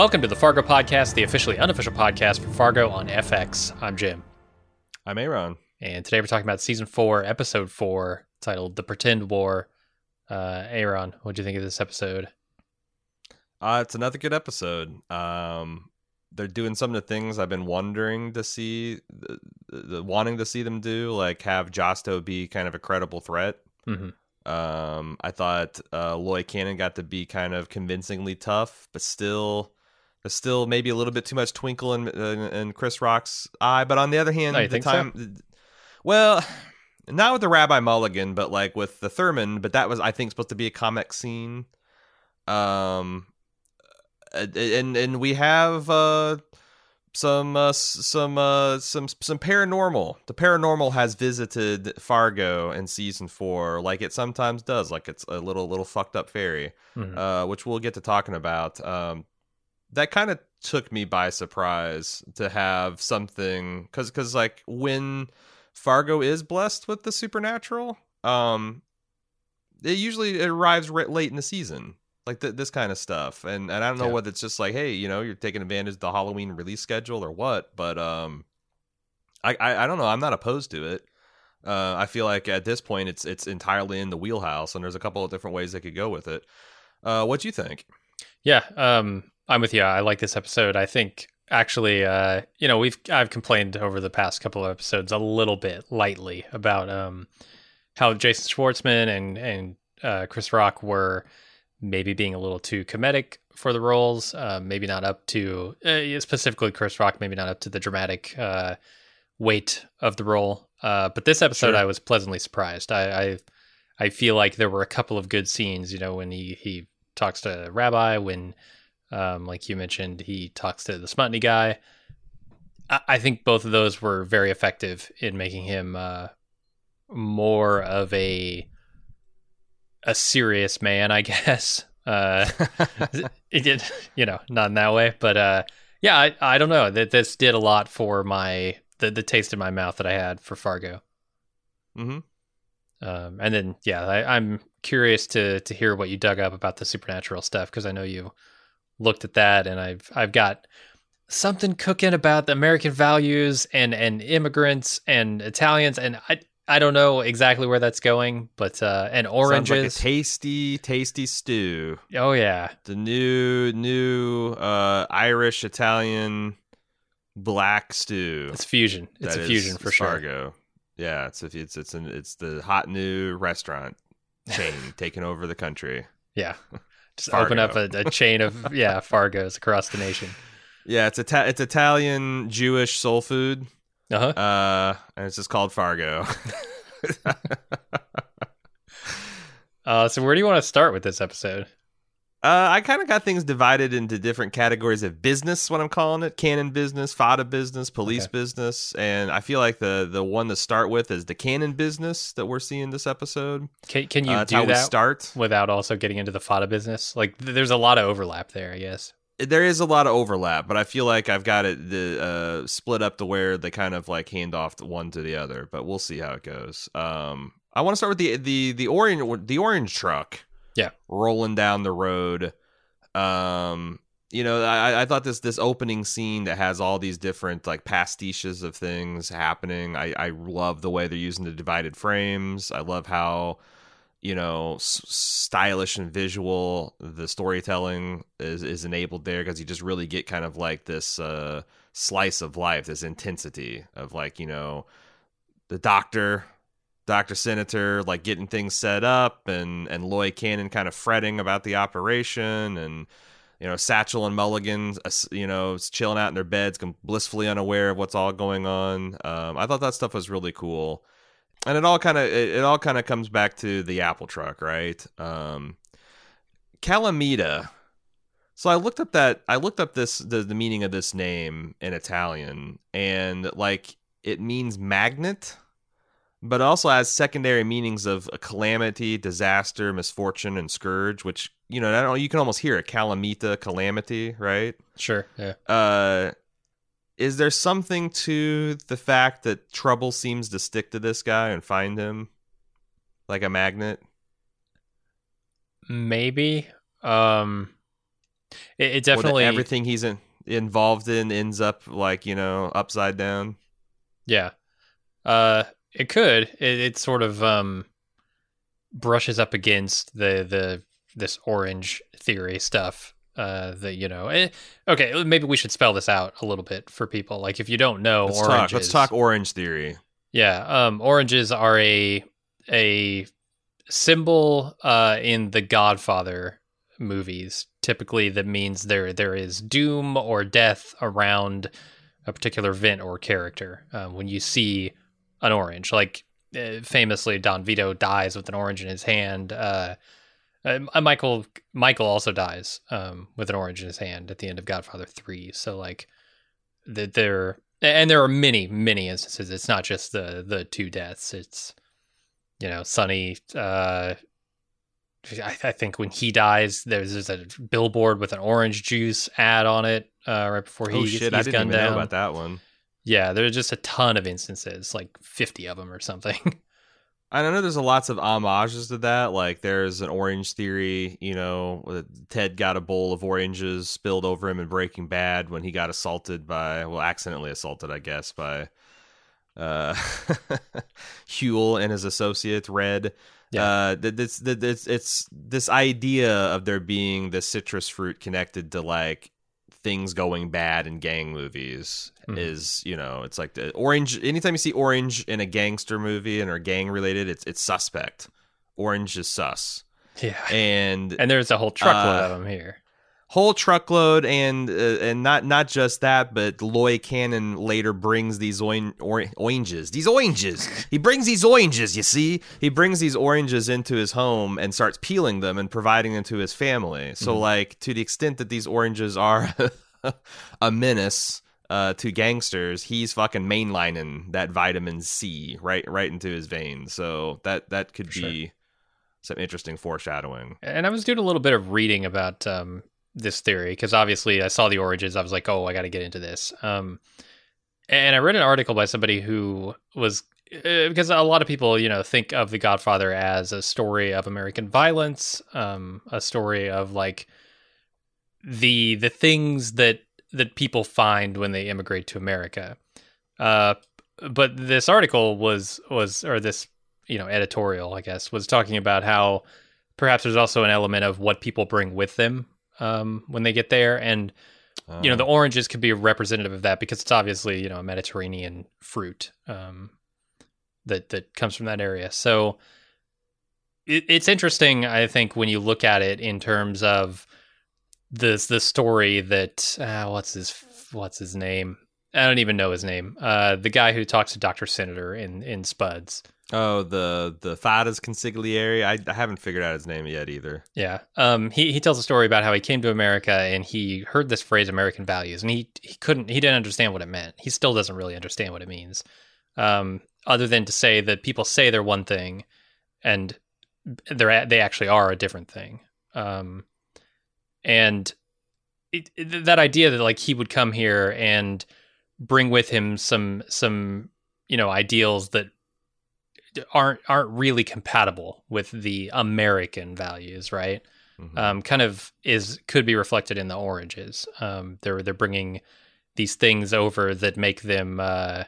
Welcome to the Fargo Podcast, the officially unofficial podcast for Fargo on FX. I'm Jim. I'm Aaron. And today we're talking about season four, episode four, titled The Pretend War. Uh, Aaron, what do you think of this episode? Uh, it's another good episode. Um, they're doing some of the things I've been wondering to see, the, the, wanting to see them do, like have Josto be kind of a credible threat. Mm-hmm. Um, I thought uh, Loy Cannon got to be kind of convincingly tough, but still, there's still maybe a little bit too much twinkle in, in, in Chris Rock's eye. But on the other hand, Oh, the think so? time, well, not with the Rabbi Milligan, but like with the Thurman. But that was, I think, supposed to be a comic scene. Um, uh, and and we have uh some uh, some uh some some paranormal the paranormal has visited fargo in season four like it sometimes does like it's a little little fucked up fairy Mhm. uh which we'll get to talking about um that kind of took me by surprise to have something because because like when fargo is blessed with the supernatural um it usually it arrives right late in the season like th- this kind of stuff. And and i don't know Yeah. whether it's just like hey you know you're taking advantage of the halloween release schedule or what but um i i, I don't know. I'm not opposed to it. Uh i feel like at this point it's it's entirely in the wheelhouse and there's a couple of different ways they could go with it. Uh what do you think? Yeah, um, I'm with you. I like this episode. I think actually, uh, you know, we've I've complained over the past couple of episodes a little bit lightly about um, how Jason Schwartzman and and uh, Chris Rock were maybe being a little too comedic for the roles. Uh, maybe not up to uh, specifically Chris Rock. Maybe not up to the dramatic uh, weight of the role. Uh, but this episode, Sure. I was pleasantly surprised. I, I I feel like there were a couple of good scenes. You know, when he he talks to Rabbi, when um, like you mentioned, he talks to the Smutny guy. I, I think both of those were very effective in making him uh, more of a a serious man, I guess. Uh, it did, you know, not in that way, but uh, yeah, I, I don't know that this did a lot for my the, the taste in my mouth that I had for Fargo. mm-hmm Um, and then, yeah, I, I'm curious to to hear what you dug up about the supernatural stuff because I know you looked at that, and I've I've got something cooking about the American values and and immigrants and Italians, and I I don't know exactly where that's going, but uh, and Sounds like a oranges. tasty tasty stew oh yeah, the new new uh irish italian black stew it's fusion. It's that a fusion for sure. Fargo. Yeah, it's it's it's it's, an, it's the hot new restaurant chain taking over the country. Yeah, just open up a, a chain of yeah Fargos across the nation. Yeah, it's Ita- it's Italian Jewish soul food. Uh-huh. Uh, and it's just called Fargo. Uh So where do you want to start with this episode? Uh, I kind of got things divided into different categories of business. What I'm calling it: Cannon business, fadda business, police Okay. business, and I feel like the the one to start with is the Cannon business that we're seeing this episode. Can can you uh, do that start. without also getting into the fadda business? Like th- there's a lot of overlap there, I guess. there is a lot of overlap, but I feel like I've got it the uh, split up to where they kind of like hand off the one to the other. But we'll see how it goes. Um, I want to start with the the the orange the orange truck. Yeah. rolling down the road. Um, you know, I, I thought this this opening scene that has all these different like pastiches of things happening. I I love the way they're using the divided frames. I love how you know s- stylish and visual the storytelling is is enabled there because you just really get kind of like this uh slice of life this intensity of like you know the doctor Dr. Senator like getting things set up and and Loy Cannon kind of fretting about the operation and you know Satchel and Milligan uh, you know chilling out in their beds blissfully unaware of what's all going on. Um, I thought that stuff was really cool. And it all kind of it, it all kind of comes back to the Apple truck, right? Um Calamita. So I looked up that I looked up this the, the meaning of this name in Italian and like it means magnet but also has secondary meanings of a calamity, disaster, misfortune, and scourge. Which you know, I don't. You can almost hear it, calamita, calamity, right? Sure. Yeah. Uh, is there something to the fact that trouble seems to stick to this guy and find him like a magnet? Maybe. Um It, it definitely everything he's in, involved in ends up like you know upside down. Yeah. Uh it could. It, it sort of um brushes up against the the this orange theory stuff. Uh that you know. Eh, okay, maybe we should spell this out a little bit for people. Like if you don't know Let's oranges. talk. Let's talk orange theory. Yeah, um oranges are a a symbol uh in the Godfather movies. Typically that means there there is doom or death around a particular event or character. Uh, when you see an orange, like uh, famously Don Vito dies with an orange in his hand. Uh, uh, Michael Michael also dies um, with an orange in his hand at the end of Godfather Three. So like that there and there are many many instances. It's not just the the two deaths. It's you know Sonny. Uh, I, I think when he dies, there's, there's a billboard with an orange juice ad on it uh, right before he oh gets shit! he's I didn't gunned even down. know about that one. Yeah, there's just a ton of instances, like 50 of them or something. I know there's a lots of homages to that. Like there's an orange theory, you know, Ted got a bowl of oranges spilled over him in Breaking Bad when he got assaulted by, well, accidentally assaulted, I guess, by uh Huell and his associate Red. Yeah. Uh, th- this, th- this, it's this idea of there being the citrus fruit connected to like things going bad in gang movies Mhm. is you know it's like the orange anytime you see orange in a gangster movie and or gang related it's it's suspect orange is sus yeah. and And there's a whole truckload Uh, of them here. Whole truckload and uh, and not not just that but Loy Cannon later brings these oin- or- oranges these oranges. He brings these oranges you see? He brings these oranges into his home and starts peeling them and providing them to his family. So Mhm. like to the extent that these oranges are a menace uh, to gangsters he's fucking mainlining that vitamin C right right into his veins. So that that could For sure. be some interesting foreshadowing. And I was doing a little bit of reading about um, this theory because obviously I saw the origins. I was like, oh, I got to get into this. Um, and I read an article by somebody who was uh, because a lot of people, you know, think of The Godfather as a story of American violence, um, a story of like the the things that that people find when they immigrate to America. Uh, but this article was was or this you know editorial, I guess, was talking about how perhaps there's also an element of what people bring with them um, when they get there, and you know the Uh, oranges could be representative of that because it's obviously you know a Mediterranean fruit um, that that comes from that area. So it, it's interesting, I think, when you look at it in terms of this the story that uh, what's his what's his name? I don't even know his name. Uh, the guy who talks to Doctor Senator in in Spuds. Oh, the the Faddas consigliere. I, I haven't figured out his name yet either. Yeah. Um, he, he tells a story about how he came to America and he heard this phrase American values and he, he couldn't he didn't understand what it meant. He still doesn't really understand what it means. Um, other than to say that people say they're one thing and they're they actually are a different thing. Um, and it, it- that idea that like he would come here and bring with him some some you know ideals that aren't aren't really compatible with the American values, right? Mhm. Um, kind of is could be reflected in the oranges. Um, they're they're bringing these things over that make them, uh,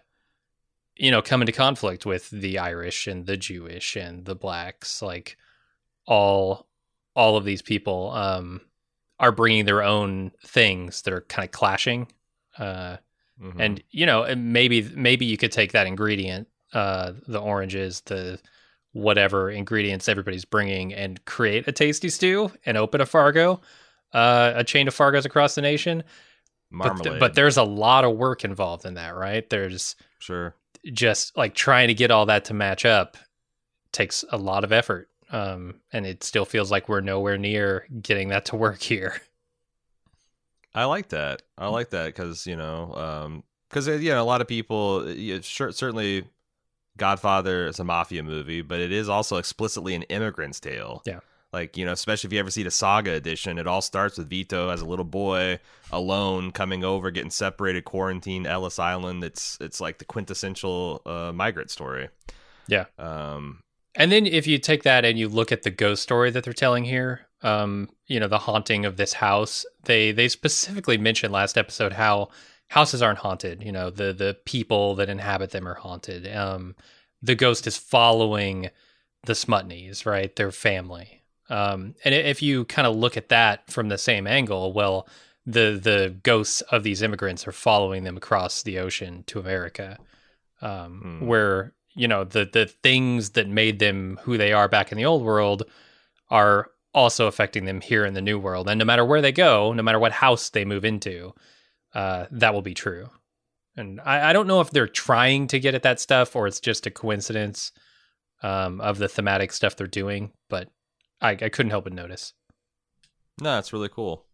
you know, come into conflict with the Irish and the Jewish and the blacks. Like all all of these people um, are bringing their own things that are kind of clashing. Uh, Mhm. and you know maybe maybe you could take that ingredient uh the oranges the whatever ingredients everybody's bringing and create a tasty stew and open a fargo uh a chain of fargos across the nation but, th- but there's a lot of work involved in that right there's sure. just like trying to get all that to match up takes a lot of effort um and it still feels like we're nowhere near getting that to work here I like that. I like that because you know, because you know, a lot of people. Sure, certainly, Godfather is a mafia movie, but it is also explicitly an immigrant's tale. Yeah. Like you know, especially if you ever see the Saga edition, it all starts with Vito as a little boy alone coming over, getting separated, quarantined, Ellis Island. It's it's like the quintessential uh, migrant story. Yeah. Um. And then if you take that and you look at the ghost story that they're telling here, um, you know, the haunting of this house. They they specifically mentioned last episode how houses aren't haunted. You know, the the people that inhabit them are haunted. Um, the ghost is following the Smutnys, right? Their family. Um, and if you kind of look at that from the same angle, well, the the ghosts of these immigrants are following them across the ocean to America, um, Hmm. where you know the the things that made them who they are back in the old world are also affecting them here in the new world. And no matter where they go, no matter what house they move into, uh, that will be true. And I, I don't know if they're trying to get at that stuff or it's just a coincidence um, of the thematic stuff they're doing, but I, I couldn't help but notice. No, it's really cool.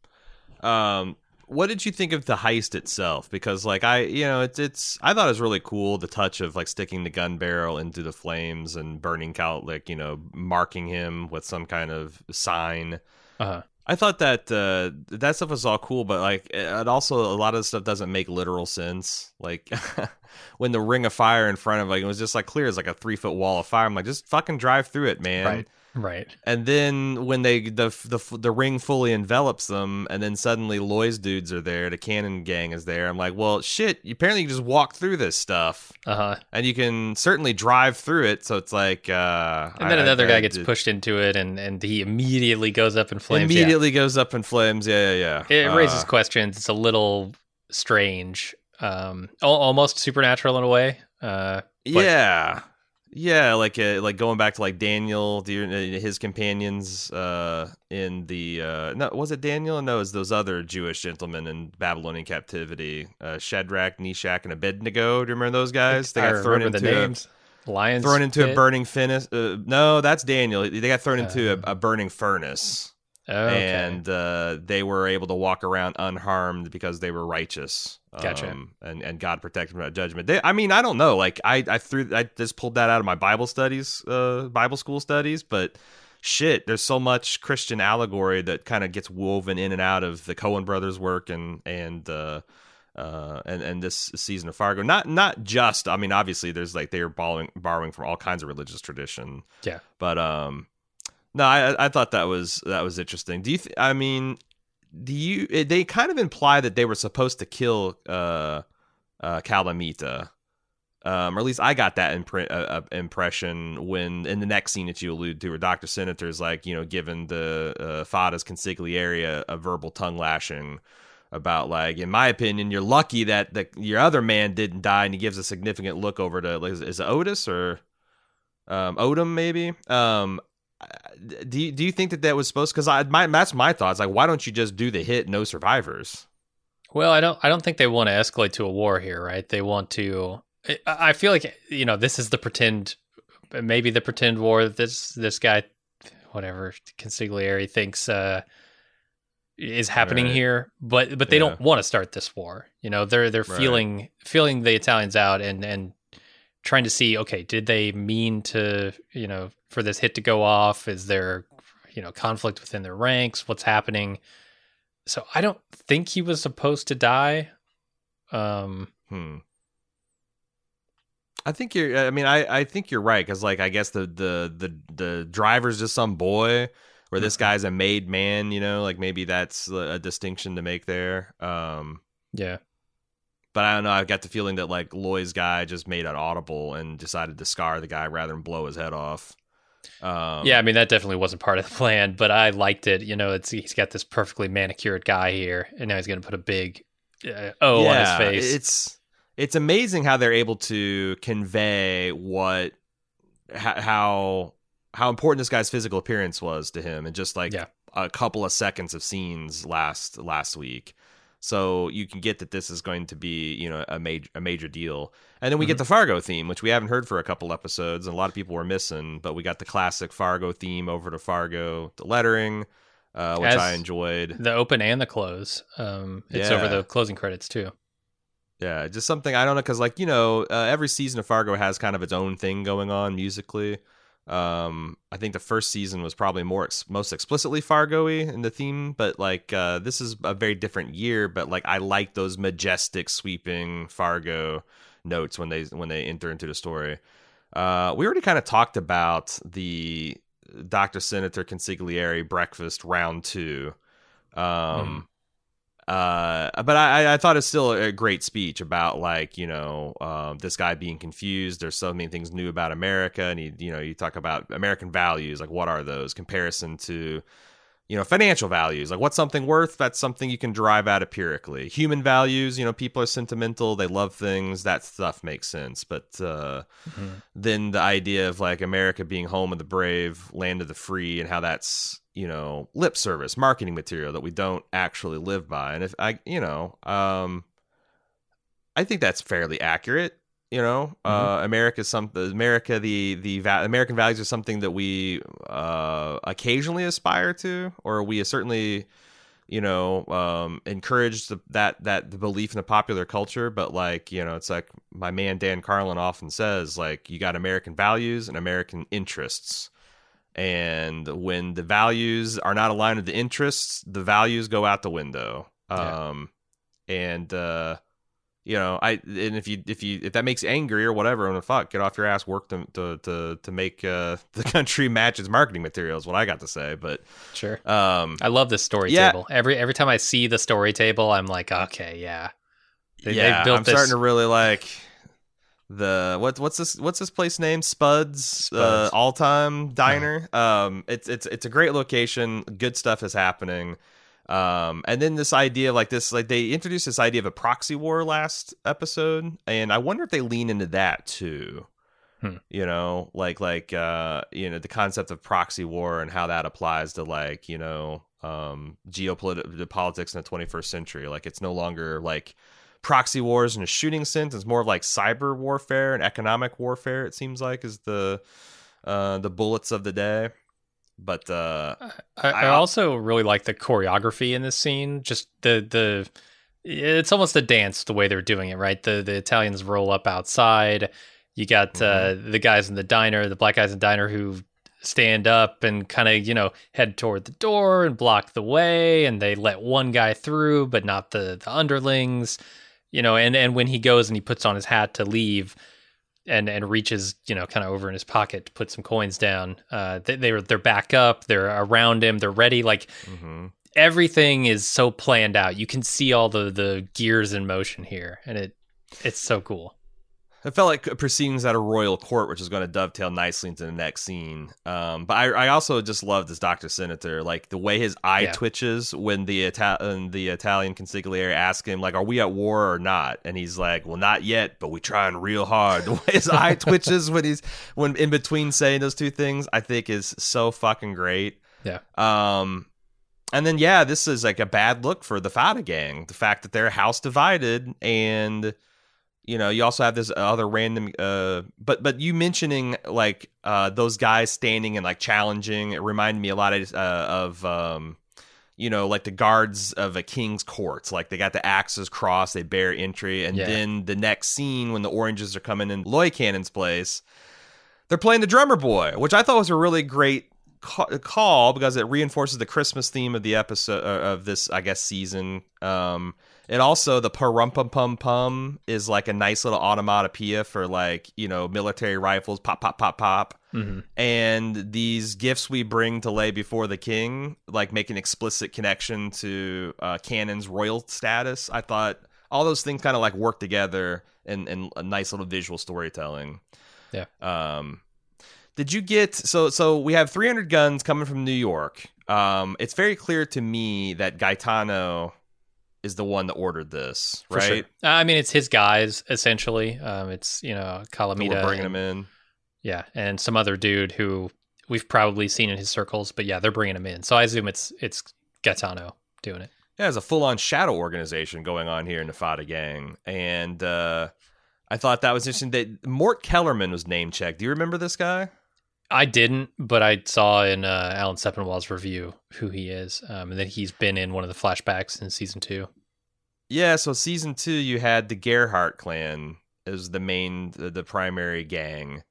Um, what did you think of the heist itself? Because like I, you know, it's it's I thought it was really cool the touch of like sticking the gun barrel into the flames and burning Cal, like you know, marking him with some kind of sign. Uh-huh. I thought that uh, that stuff was all cool, but like it also a lot of stuff doesn't make literal sense. Like when the ring of fire in front of like it was just like clear as like a three foot wall of fire. I'm like, just fucking drive through it, man. Right. Right. And then when they the the the ring fully envelops them, and then suddenly Loy's dudes are there, the Cannon gang is there. I'm like, well, shit. Apparently, you just walk through this stuff, Uh huh. and you can certainly drive through it. So it's like, uh, And then I- another I- guy gets it pushed into it, and and he immediately goes up in flames. Yeah. Immediately goes up in flames. Yeah, yeah, yeah. It raises Uh, questions. It's a little strange, um, almost supernatural in a way. Uh, yeah, yeah. Like uh, like going back to like Daniel, uh, his companions uh, in the uh, no, was it Daniel? No, it was those other Jewish gentlemen in Babylonian captivity, uh, Shadrach, Meshach, and Abednego. Do you remember those guys? They I got thrown into the a- Lions thrown into a burning furnace. Uh, no, that's Daniel. They got thrown into Uh, a, a burning furnace, okay. and uh, they were able to walk around unharmed because they were righteous. Gotcha. Um, and and God protected them from judgment. They, I mean, I don't know. Like I I threw I just pulled that out of my Bible studies, uh, Bible school studies, but. Shit, there's so much Christian allegory that kind of gets woven in and out of the Coen brothers' work and and uh, uh, and and this season of Fargo. Not not just. I mean, obviously, there's like they're borrowing borrowing from all kinds of religious tradition. Yeah. But um, no, I I thought that was that was interesting. Do you? Th- I mean, do you? They kind of imply that they were supposed to kill uh, uh, Calamita. Um, or at least I got that impre- uh, uh, impression when in the next scene that you allude to, where Doctor Senator's like, you know, giving the uh, Fadda's consigliere a, a verbal tongue lashing about like, in my opinion, you're lucky that the, your other man didn't die, and he gives a significant look over to like, is, is Otis or um, Odom maybe? Um, do you, do you think that that was supposed? Because I my that's my thoughts. Like, why don't you just do the hit, no survivors? Well, I don't. I don't think they want to escalate to a war here, right? They want to. I- feel like you know this is the pretend, maybe the pretend war that this this guy, whatever consigliere thinks uh, is happening Right. here, but but they Yeah. don't want to start this war. You know, they're they're Right. feeling feeling the Italians out and and trying to see. Okay, did they mean to you know for this hit to go off? Is there you know conflict within their ranks? What's happening? So I don't think he was supposed to die. Um, Hmm. I think you're. I mean, I, I think you're right because, like, I guess the the the the driver's just some boy, or this Mhm. guy's a made man. You know, like maybe that's a a distinction to make there. Um, yeah, but I don't know. I got the feeling that like Loy's guy just made an audible and decided to scar the guy rather than blow his head off. Um, yeah. I mean, that definitely wasn't part of the plan, but I liked it. You know, it's he's got this perfectly manicured guy here, and now he's going to put a big uh, O on his face. It's it's amazing how they're able to convey what how how important this guy's physical appearance was to him in just like Yeah. a couple of seconds of scenes last last week. So you can get that this is going to be, you know, a major a major deal. And then we Mm-hmm. get the Fargo theme, which we haven't heard for a couple episodes and a lot of people were missing, but we got the classic Fargo theme over to Fargo, the lettering, uh, which As- I enjoyed. the open and the close. Um, it's over the closing credits too. Yeah, just something I don't know because like you know uh, every season of Fargo has kind of its own thing going on musically. Um, I think the first season was probably more ex- most explicitly Fargo-y in the theme, but like uh, this is a very different year. But like I like those majestic, sweeping Fargo notes when they when they enter into the story. Uh, we already kind of talked about the Dr. Senator Consigliere breakfast round two. Um, uh, but I, I thought it's still a great speech about like you know um, this guy being confused. There's so many things new about America, and you you know you talk about American values. Like what are those? Comparison to you know financial values. Like what's something worth? That's something you can derive out empirically. Human values you know people are sentimental. They love things. That stuff makes sense. But uh, mm-hmm. then the idea of like america being home of the brave land of the free and how that's you know lip service marketing material that we don't actually live by and if i you know um i think that's fairly accurate you know, mm-hmm. uh, America is some America the the va- American values are something that we uh, occasionally aspire to, or we certainly, you know, um, encourage the, that that the belief in the popular culture. But like, you know, it's like my man Dan Carlin often says, like, you got American values and American interests. And when the values are not aligned with the interests, the values go out the window. Um, yeah. and uh, you know, I and if you if you if that makes angry or whatever, and fuck, get off your ass, work to to to, to make uh, the country match its marketing materials. What I got to say, but sure. Um, I love this story yeah. table. Every every time I see the story table, I'm like, okay, yeah, they, yeah. I'm this... starting to really like the what what's this what's this place name Spuds, Spuds. Uh, all time diner. Uh-huh. Um, it's it's it's a great location. Good stuff is happening. Um, and then this idea like this, like they introduced this idea of a proxy war last episode, and I wonder if they lean into that too. Hmm. You know, like like uh, you know the concept of proxy war and how that applies to like you know um, geopolitical politics in the 21st century. Like it's no longer like proxy wars in a shooting sense; it's more of like cyber warfare and economic warfare. It seems like is the uh, the bullets of the day. But uh, I, I, also really like the choreography in this scene. Just the the it's almost a dance the way they're doing it, right? The the Italians roll up outside. You got mm-hmm. uh, the guys in the diner, the black guys in the diner who stand up and kind of you know head toward the door and block the way, and they let one guy through, but not the the underlings. You know, and and when he goes and he puts on his hat to leave, and and reaches you know kind of over in his pocket to put some coins down. Uh, they, they're they're back up. They're around him. They're ready. Like mm-hmm. everything is so planned out. You can see all the the gears in motion here, and it it's so cool. It felt like proceedings at a royal court, which is going to dovetail nicely into the next scene. Um, but I, I, also just love this Doctor Senator, like the way his eye yeah. twitches when the Italian the Italian consigliere asks him, like, "Are we at war or not?" And he's like, "Well, not yet, but we're trying real hard." The way his eye twitches when he's when in between saying those two things, I think is so fucking great. Yeah. Um, and then yeah, this is like a bad look for the Fadda gang. The fact that they're house divided and you know you also have this other random uh but but you mentioning like uh those guys standing and like challenging it reminded me a lot of uh, of um you know like the guards of a king's court like they got the axes crossed they bear entry and yeah. then the next scene when the oranges are coming in loy cannon's place they're playing the drummer boy which i thought was a really great call because it reinforces the christmas theme of the episode uh, of this i guess season um and also the parum pum pum pum is like a nice little automatopoeia for like, you know, military rifles, pop, pop, pop, pop. Mm-hmm. And these gifts we bring to lay before the king, like make an explicit connection to uh, Cannon's royal status. I thought all those things kind of like work together in, in a nice little visual storytelling. Yeah. Um, did you get so so we have 300 guns coming from New York. Um, it's very clear to me that Gaetano is the one that ordered this, right? Sure. I mean, it's his guys essentially. Um, it's you know Calamita so bringing and, him in, yeah, and some other dude who we've probably seen in his circles, but yeah, they're bringing him in. So I assume it's it's Gaetano doing it. Yeah, there's a full on shadow organization going on here in the Fadda Gang, and uh, I thought that was interesting. That Mort Kellerman was name checked. Do you remember this guy? I didn't, but I saw in uh, Alan Sepinwall's review who he is, um, and that he's been in one of the flashbacks in season two. Yeah, so season two, you had the Gerhardt clan as the main, the, the primary gang,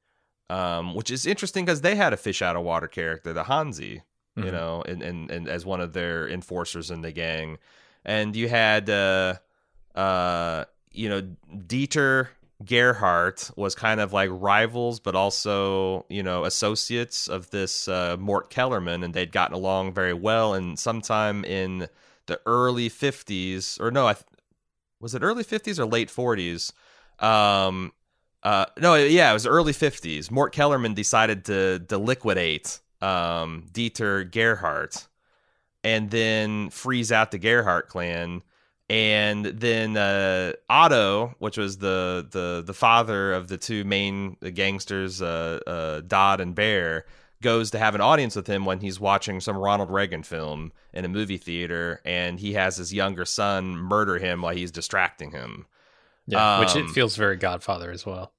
um, which is interesting because they had a fish out of water character, the Hanzee, mm-hmm. you know, and, and, and as one of their enforcers in the gang, and you had, uh, uh, you know, Dieter Gerhardt was kind of like rivals, but also you know associates of this uh, Mort Kellerman, and they'd gotten along very well. And sometime in the early '50s, or no, I th- was it early '50s or late '40s? Um, uh, no, yeah, it was early '50s. Mort Kellerman decided to to liquidate um, Dieter Gerhardt, and then freeze out the Gerhardt clan and then uh, Otto, which was the the the father of the two main gangsters, uh, uh, Dodd and Bear, goes to have an audience with him when he's watching some Ronald Reagan film in a movie theater, and he has his younger son murder him while he's distracting him. Yeah, Um, which it feels very Godfather as well.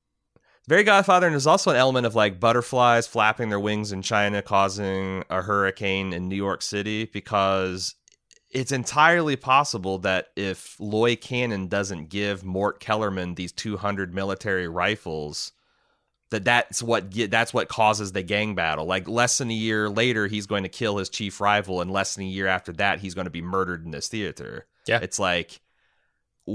Very Godfather, and there's also an element of like butterflies flapping their wings in China, causing a hurricane in New York City, because it's entirely possible that if Loy Cannon doesn't give Mort Kellerman these 200 military rifles, that that's what that's what causes the gang battle. Like less than a year later, he's going to kill his chief rival, and less than a year after that, he's going to be murdered in this theater. Yeah. it's like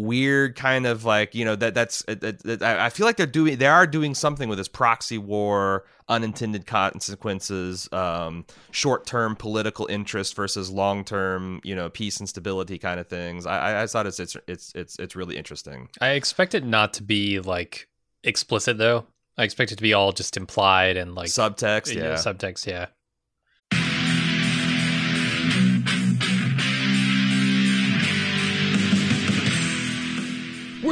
weird kind of like you know that that's it, it, it- I feel like they're doing they are doing something with this proxy war unintended consequences um short-term political interest versus long-term you know peace and stability kind of things I I, I thought it's it's it's it's it's really interesting I expect it not to be like explicit though. I expect it to be all just implied and like subtext yeah, yeah subtext. Yeah.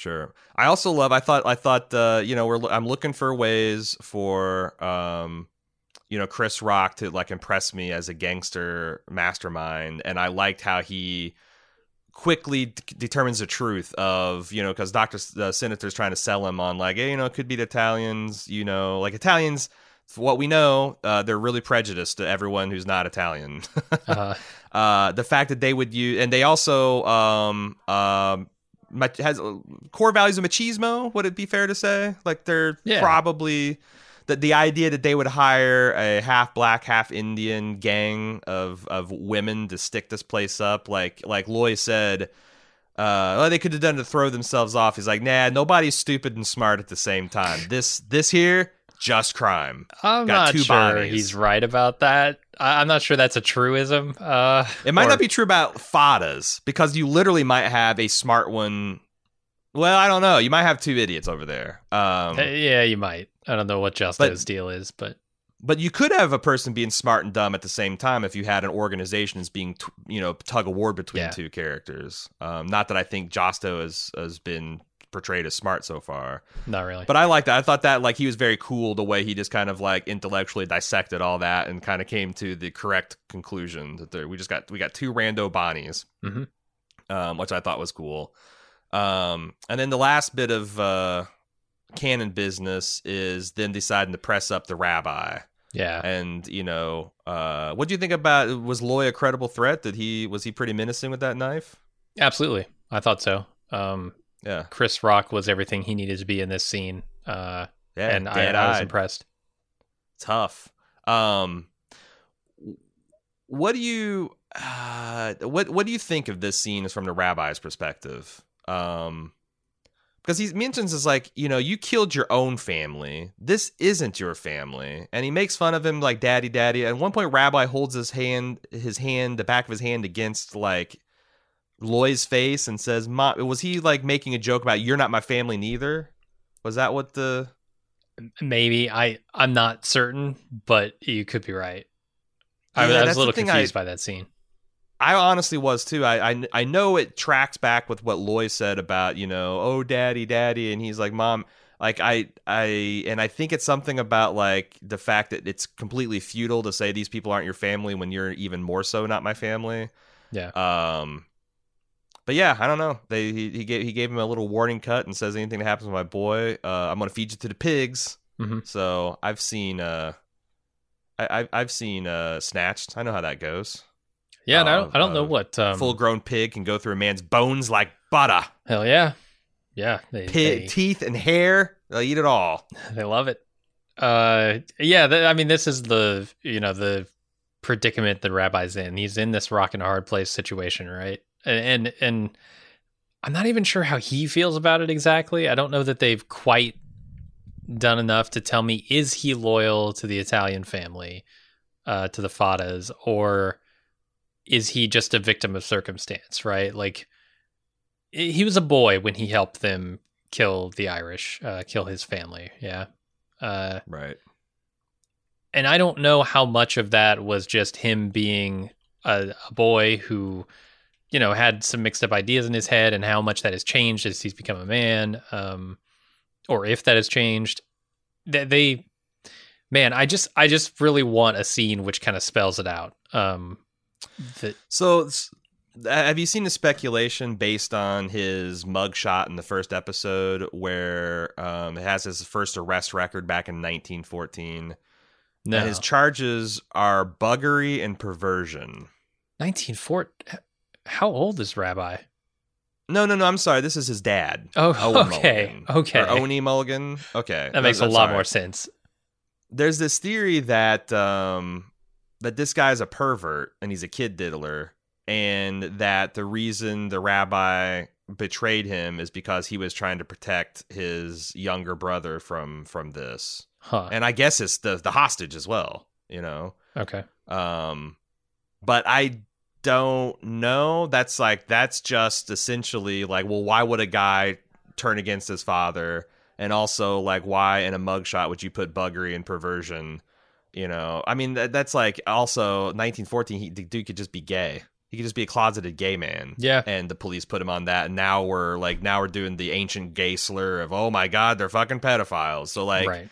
sure. I also love. I thought. I thought. Uh, you know, we're. I'm looking for ways for. Um, you know, Chris Rock to like impress me as a gangster mastermind, and I liked how he quickly d- determines the truth of you know because Doctor uh, Sinister's trying to sell him on like hey, you know it could be the Italians. You know, like Italians. For what we know, uh, they're really prejudiced to everyone who's not Italian. Uh, uh, the fact that they would use, and they also um, um, has core values of machismo. Would it be fair to say? Like they're Yeah. probably the the idea that they would hire a half black, half Indian gang of of women to stick this place up, like like Loy said. Uh, well, they could have done to throw themselves off. He's like, nah, nobody's stupid and smart at the same time. This this here, just crime. I'm Got not two sure bodies. he's right about that. I'm not sure that's a truism. Uh, It might or- not be true about faddas because you literally might have a smart one. Well, I don't know. You might have two idiots over there. Um, Uh, yeah, you might. I don't know what Josto's deal is, but but you could have a person being smart and dumb at the same time if you had an organization that's being, t- you know, tug of war between Yeah. two characters. Um, not that I think Josto has has been portrayed as smart so far, not really. but I like that. I thought that like he was very cool the way he just kind of like intellectually dissected all that and kind of came to the correct conclusion that there we just got we got two rando Bonnies, Mhm. um, which I thought was cool. Um, and then the last bit of uh, Cannon business is them deciding to press up the rabbi. yeah, And you know, uh, what do you think about? Was Loy a credible threat? Did he was he pretty menacing with that knife? absolutely. I thought so. Um, Yeah, Chris Rock was everything he needed to be in this scene, uh, yeah. and I, I was impressed. tough. Um, what do you uh, what what do you think of this scene is from the rabbi's perspective? Um, because he mentions is like you know you killed your own family. This isn't your family, and he makes fun of him like daddy, daddy. At one point, Rabbi holds his hand, his hand, the back of his hand against like Loy's face and says, "Mom, was he like making a joke about you're not my family neither?" Was that what the Maybe I I'm not certain, but you could be right. I, Yeah, I was a little thing I- confused by that scene. I honestly was too. I, I I know it tracks back with what Loy said about you know oh daddy daddy and he's like mom like I I and I think it's something about like the fact that it's completely futile to say these people aren't your family when you're even more so not my family. Yeah. Um. But yeah, I don't know. They he, he gave he gave him a little warning cut and says anything that happens with my boy, uh, I'm gonna feed you to the pigs. Mhm. So I've seen uh, I I've, I've seen uh snatched. I know how that goes Yeah, and I don't I don't know uh, what um, full grown pig can go through a man's bones like butter. hell yeah, yeah they, Pig, they, teeth and hair, they'll eat it all. they love it. Uh, yeah, th- I mean this is the you know the predicament the rabbi's in. He's in this rock and a hard place situation, right? And and, I'm not even sure how he feels about it exactly. I don't know that they've quite done enough to tell me is he loyal to the Italian family, uh, to the Faddas, or is he just a victim of circumstance? Right, like he was a boy when he helped them kill the Irish, uh, kill his family. Yeah. Uh, Right. and I don't know how much of that was just him being a, a boy who, you know, had some mixed up ideas in his head, and how much that has changed as he's become a man, um, or if that has changed. They, they, man, I just, I just really want a scene which kind of spells it out. Um, that So, have you seen the speculation based on his mugshot in the first episode, where um, it has his first arrest record back in 1914? no, his charges are buggery and perversion. nineteen four. How old is Rabbi? No, no, no. I'm sorry. This is his dad. Oh, Owen okay, Milligan. okay. Or Oni Milligan. Okay, that makes a lot right. more sense. there's this theory that um that this guy's a pervert and he's a kid diddler and that the reason the rabbi betrayed him is because he was trying to protect his younger brother from from this Huh. and i guess it's the the hostage as well you know Okay. um but i don't know that's like that's just essentially like well why would a guy turn against his father, and also like why in a mugshot would you put buggery and perversion? You know, I mean that, that's like also 1914. He, the dude could just be gay. He could just be a closeted gay man. Yeah. And the police put him on that. And now we're like, now we're doing the ancient gay slur of, oh my God, they're fucking pedophiles. So like, right.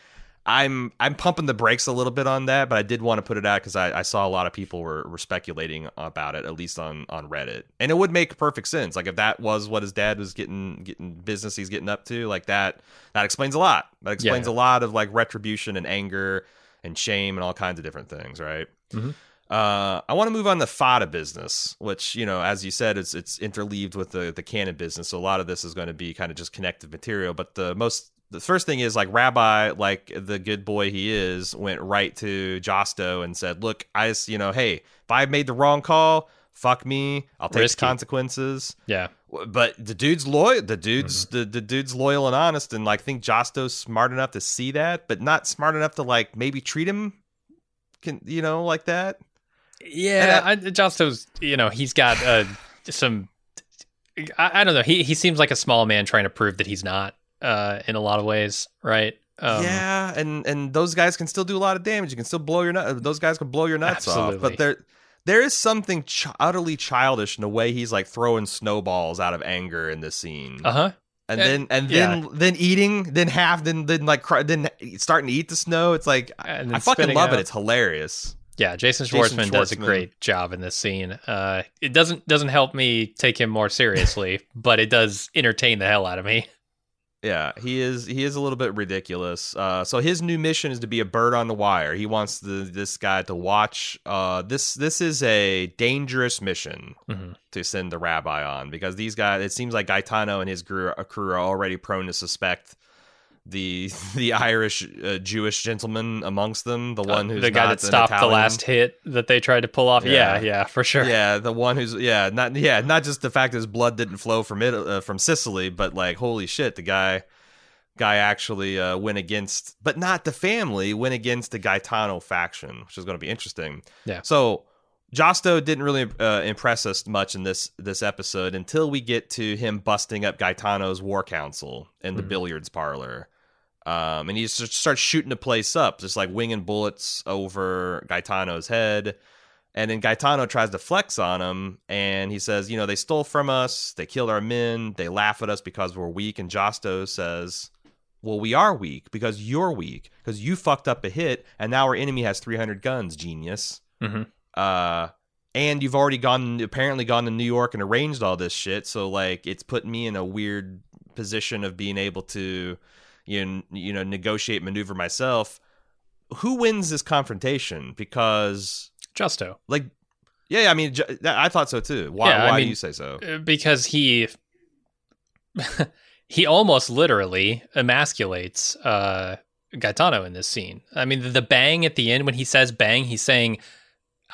I'm I'm pumping the brakes a little bit on that, but I did want to put it out because I, I saw a lot of people were, were speculating about it, at least on on Reddit, and it would make perfect sense. Like if that was what his dad was getting getting business he's getting up to, like that that explains a lot. That explains Yeah. a lot of like retribution and anger and shame and all kinds of different things, right? Mhm. Uh, I want to move on to Fadda business, which you know, as you said, it's it's interleaved with the the Cannon business. So a lot of this is going to be kind of just connective material. But the most the first thing is like Rabbi, like the good boy he is, went right to Josto and said, "Look, I just you know, hey, if I made the wrong call, fuck me, I'll take Risky. the consequences." Yeah. But the dude's loyal. The dude's Mm-hmm. the, the dude's loyal and honest, and like think Josto's smart enough to see that, but not smart enough to like maybe treat him, can you know, like that. Yeah, I, Josto's, you know, he's got uh, some. I, I don't know. He he seems like a small man trying to prove that he's not. Uh, in a lot of ways, right? Um, yeah, and and those guys can still do a lot of damage. You can still blow your nut. Those guys can blow your nuts off. But there there is something ch- utterly childish in the way he's like throwing snowballs out of anger in this scene. Uh huh. and Uh, then and yeah. then then eating, then half, then then like cry, then starting to eat the snow. It's like And I fucking love out. it. It's hilarious. Yeah, Jason Jason Schwartzman does a great job in this scene. Uh, it doesn't doesn't help me take him more seriously, but it does entertain the hell out of me. Yeah, he is. He is a little bit ridiculous. Uh, so his new mission is to be a bird on the wire. He wants the this guy to watch. Uh, this this is a dangerous mission Mhm. to send the rabbi on because these guys. It seems like Gaetano and his crew, crew are already prone to suspect the the Irish uh, Jewish gentleman amongst them, the one Uh, who's the guy that stopped the last hit that they tried to pull off. Yeah, Yeah. yeah, for sure. Yeah, the one who's yeah, not yeah, not just the fact that his blood didn't flow from it uh, from Sicily, but like holy shit, the guy guy actually uh, went against, but not the family, went against the Gaetano faction, which is going to be interesting. Yeah. So Josto didn't really uh, impress us much in this this episode until we get to him busting up Gaetano's war council in the Mhm. billiards parlor. Um, and he just starts shooting the place up, just like winging bullets over Gaetano's head. And then Gaetano tries to flex on him, and he says, "You know, they stole from us. They killed our men. They laugh at us because we're weak." And Josto says, "Well, we are weak because you're weak because you fucked up a hit, and now our enemy has 300 guns. Genius." Mhm. Uh, and you've already gone, apparently gone to New York and arranged all this shit. So like, it's put me in a weird position of being able to, you know, you know, negotiate, maneuver myself. Who wins this confrontation? Because Josto. like, yeah, I mean, I thought so too. Why? Yeah, I why mean- do you say so? Uh, because he he almost literally emasculates uh Gaetano in this scene. I mean the, the bang at the end when he says bang, he's saying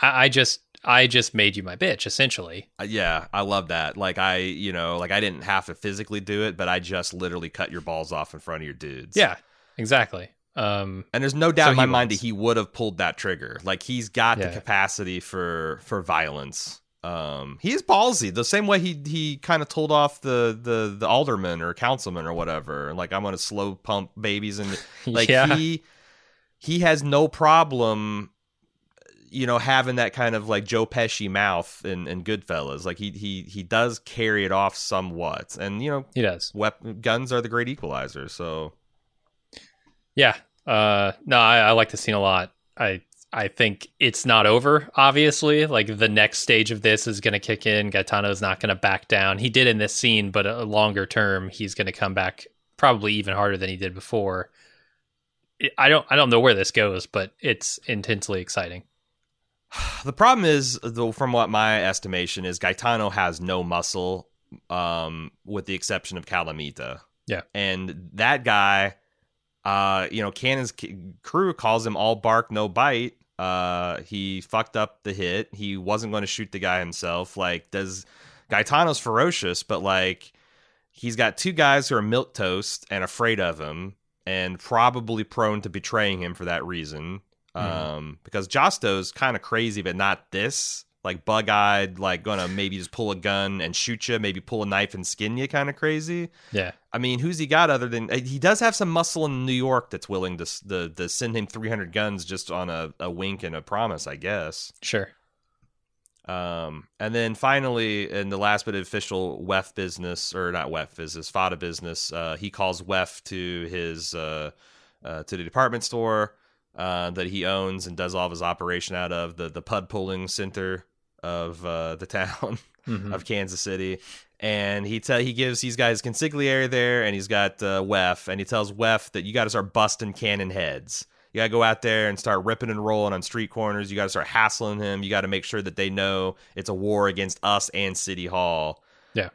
I, I just I just made you my bitch, essentially. Uh, Yeah, I love that. Like I, you know, like I didn't have to physically do it, but I just literally cut your balls off in front of your dudes. Yeah, exactly. Um And there's no doubt So in my mind that he would have pulled that trigger. Like he's got the capacity for for violence. Um, he is ballsy the same way he he kind of told off the the the alderman or councilman or whatever. Like I'm gonna slow pump babies and like yeah. he he has no problem you know having that kind of like Joe Pesci mouth in, in Goodfellas. Like he he he does carry it off somewhat. And you know he does. wep- guns are the great equalizer. So Yeah. Uh no, I, I like the scene a lot. I I think it's not over, obviously. Like the next stage of this is gonna kick in. Gaetano's not gonna back down. He did in this scene, but a longer term, he's gonna come back probably even harder than he did before. I don't I don't know where this goes, but it's intensely exciting. The problem is, though, from what my estimation is, Gaetano has no muscle, um, with the exception of Calamita. Yeah. and that guy, uh, you know, Cannon's c- crew calls him all bark, no bite. Uh, he fucked up the hit. He wasn't going to shoot the guy himself. Like, does Gaetano's ferocious, but like, he's got two guys who are milk toast and afraid of him, and probably prone to betraying him for that reason. Um, because Josto's kind of crazy, but not this. like bug eyed, like gonna maybe just pull a gun and shoot you, maybe pull a knife and skin you, kind of crazy. Yeah. I mean, who's he got other than he does have some muscle in New York that's willing to the to send him 300 guns just on a, a wink and a promise, I guess. Sure. Um, and then finally, in the last bit of official Weff business, or not Weff business, Fadda business, uh, he calls Weff to his uh, uh, to the department store uh, that he owns and does all of his operation out of the the pud pulling center of uh, the town Mhm. of Kansas City. And he tell he gives these guys consigliere there, and he's got uh, Weff, and he tells Weff that you got to start busting Cannon heads. You got to go out there and start ripping and rolling on street corners. You got to start hassling him. You got to make sure that they know it's a war against us and City Hall. Yeah.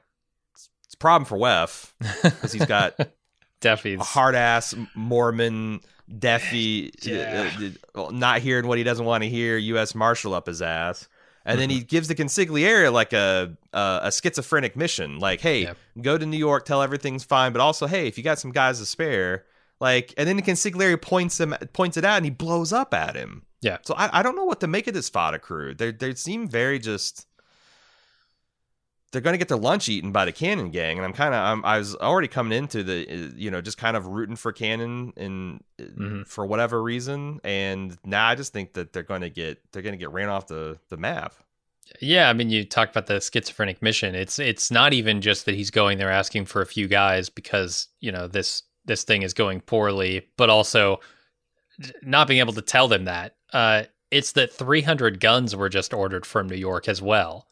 It's, it's a problem for Weff because he's got Definitely. a hard ass Mormon, deafy, Yeah. uh, uh, not hearing what he doesn't want to hear, U.S. Marshal up his ass. And then he gives the consigliere like a, a a schizophrenic mission, like, "Hey, Yep. go to New York, tell everything's fine, but also, hey, if you got some guys to spare, like." And then the consigliere points him points it out, and he blows up at him. Yeah. So I, I don't know what to make of this Fadda crew. They they seem very just. They're going to get their lunch eaten by the Cannon gang, and I'm kind of I'm, I was already coming into the uh, you know just kind of rooting for Cannon and uh, Mhm. for whatever reason, and now I just think that they're going to get they're going to get ran off the the map. Yeah, I mean, you talked about the schizophrenic mission. It's it's not even just that he's going there asking for a few guys because you know this this thing is going poorly, but also not being able to tell them that. Uh, it's that 300 guns were just ordered from New York as well.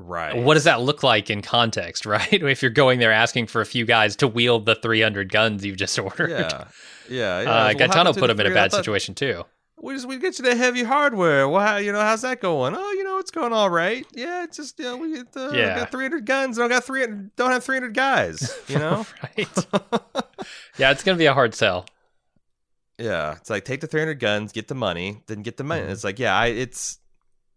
Right. What does that look like in context, right? If you're going there asking for a few guys to wield the 300 guns you've just ordered. Yeah. Yeah. yeah. Uh, Gaetano put the him in a bad thought- situation too. We just we get you the heavy hardware. Well, how, you know, how's that going? Oh, you know, it's going all right. Yeah, it's just you know, we get uh, Yeah. got 300 guns. Don't got 300. Don't have 300 guys. You know. right? yeah, it's gonna be a hard sell. yeah, it's like take the 300 guns, get the money, then get the money. Mhm. It's like yeah, I it's.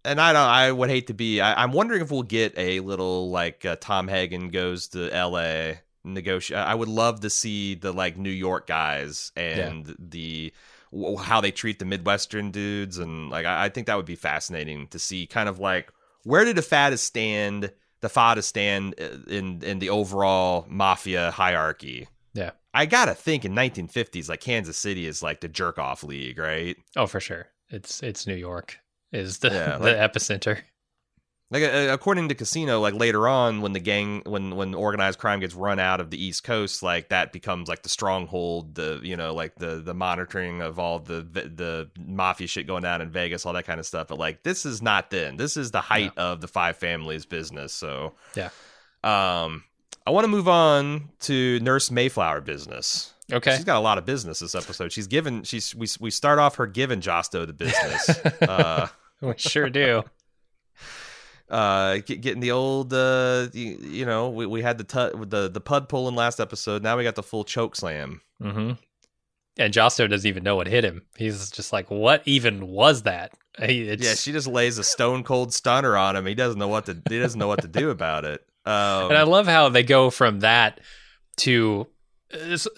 And I don't. I would hate to be. I, I'm wondering if we'll get a little like uh, Tom Hagen goes to L.A. negotiate. I would love to see the like New York guys and the w- how they treat the Midwestern dudes, and like I, I think that would be fascinating to see. Kind of like where did the Fadda stand, the Fadda stand uh, in in the overall mafia hierarchy. Yeah. I gotta think in 1950s, like Kansas City is like the jerk off league, right? Oh, for sure. It's it's New York is the Yeah, the epicenter. Like uh, according to Casino, like later on when the gang when when organized crime gets run out of the East Coast, like that becomes like the stronghold, the you know like the the monitoring of all the the mafia shit going down in Vegas, all that kind of stuff. But like this is not then. This is the height of the five families business. So Yeah. um, I want to move on to Nurse Mayflower business. Okay. She's got a lot of business this episode. She's given she's we we start off her giving Josto the business. uh we sure do. uh get, getting the old uh you, you know we, we had the tu- the the pud pulling last episode now we got the full choke slam hmm And Josto doesn't even know what hit him. He's just like, "What even was that?" He, yeah she just lays a stone cold stunner on him he doesn't know what to he doesn't know what to do about it um and I love how they go from that to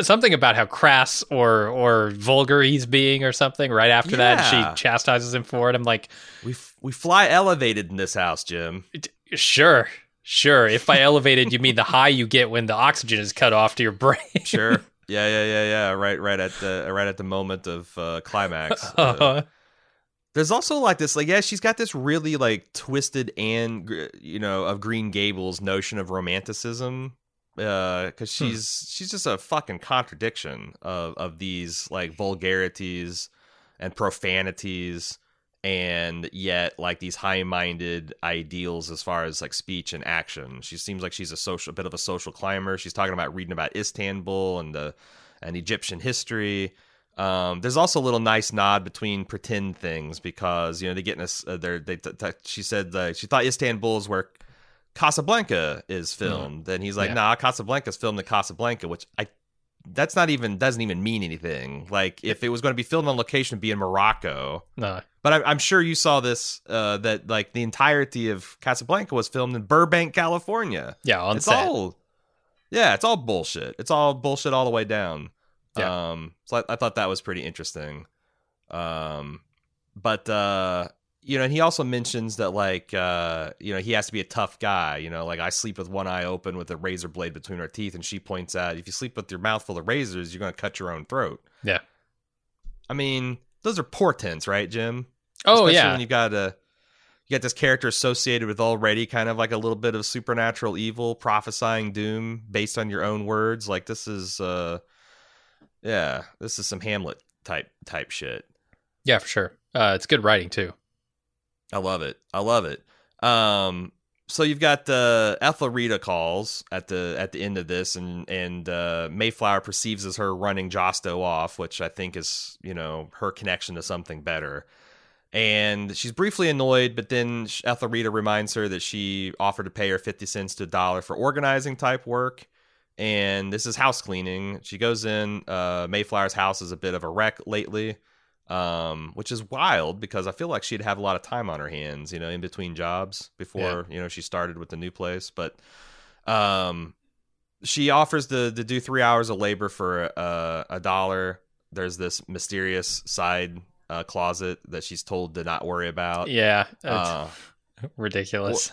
something about how crass or or vulgar he's being or something. Right after that, she chastises him for it. I'm like, we f- we fly elevated in this house jim "Sure, sure. If by elevated you mean the high you get when the oxygen is cut off to your brain." sure yeah yeah yeah yeah right right at the right at the moment of uh climax Uh, Uh-huh. There's also like this, like yeah, she's got this really like twisted and you know of Green Gables notion of romanticism, because Hmm. she's she's just a fucking contradiction of of these like vulgarities and profanities, and yet like these high minded ideals as far as like speech and action. She seems like she's a social, a bit of a social climber. She's talking about reading about Istanbul and the and Egyptian history. Um, there's also a little nice nod between pretend things because you know they get in a, uh, they're, they t- t- she said uh, she thought Istanbul is where Casablanca is filmed, and he's like, Yeah. nah, Casablanca's filmed in Casablanca, which I that's not even doesn't even mean anything. Like if it was going to be filmed on location, it'd be in Morocco. no, But I, I'm sure you saw this uh, that like the entirety of Casablanca was filmed in Burbank, California yeah, on it's set. all yeah it's all bullshit it's all bullshit all the way down Yeah. um so I, I thought that was pretty interesting um but uh you know, and he also mentions that like uh, you know, he has to be a tough guy, you know, like I sleep with one eye open with a razor blade between our teeth and she points out if you sleep with your mouth full of razors, you're going to cut your own throat. Yeah. I mean, those are portents, right, Jim? Oh Especially yeah, when you got a you got this character associated with already kind of like a little bit of supernatural evil, prophesying doom based on your own words. Like this is uh yeah, this is some Hamlet type type shit. yeah, for sure. Uh, it's good writing too. I love it. I love it. Um so you've got the uh, Ethelrida calls at the at the end of this, and and uh, Mayflower perceives as her running Josto off, which I think is you know her connection to something better. And she's briefly annoyed, but then Ethelrida reminds her that she offered to pay her fifty cents to a dollar for organizing type work, and this is house cleaning. She goes in. Uh, Mayflower's house is a bit of a wreck lately um, which is wild because I feel like she'd have a lot of time on her hands, you know, in between jobs before you know she started with the new place. But um, she offers to to do three hours of labor for uh, a dollar. There's this mysterious side uh, closet that she's told to not worry about. Yeah, Uh, ridiculous.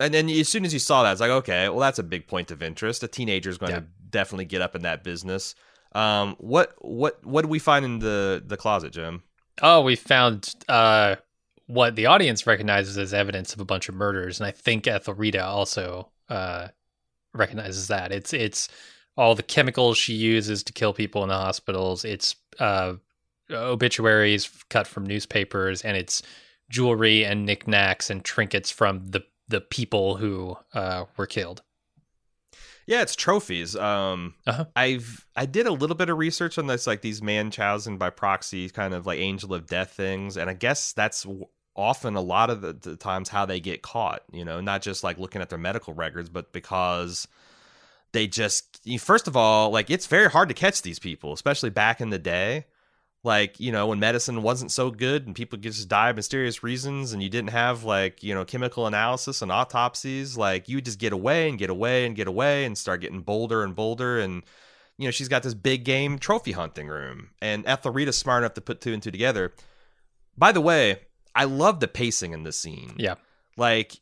and then as soon as you saw that, it's like, okay, well, that's a big point of interest. A teenager is going Yeah. to definitely get up in that business. Um, what what what do we find in the the closet, Jim? Oh, we found uh, what the audience recognizes as evidence of a bunch of murders, and I think Ethelrida also uh, recognizes that. It's it's all the chemicals she uses to kill people in the hospitals. It's uh, obituaries cut from newspapers, and it's jewelry and knickknacks and trinkets from the the people who uh, were killed. Yeah, it's trophies. Um, Uh-huh. I've I did a little bit of research on this, like these Munchausen by proxy, kind of like angel of death things, and I guess that's often a lot of the, the times how they get caught. You know, not just like looking at their medical records, but because they just first of all, like it's very hard to catch these people, especially back in the day. Like you know when medicine wasn't so good and people just die of mysterious reasons, and you didn't have like you know chemical analysis and autopsies. Like you would just get away and get away and get away and start getting bolder and bolder. And you know she's got this big game trophy hunting room, and Ethelrida's smart enough to put two and two together. By the way, I love the pacing in this scene Yeah, like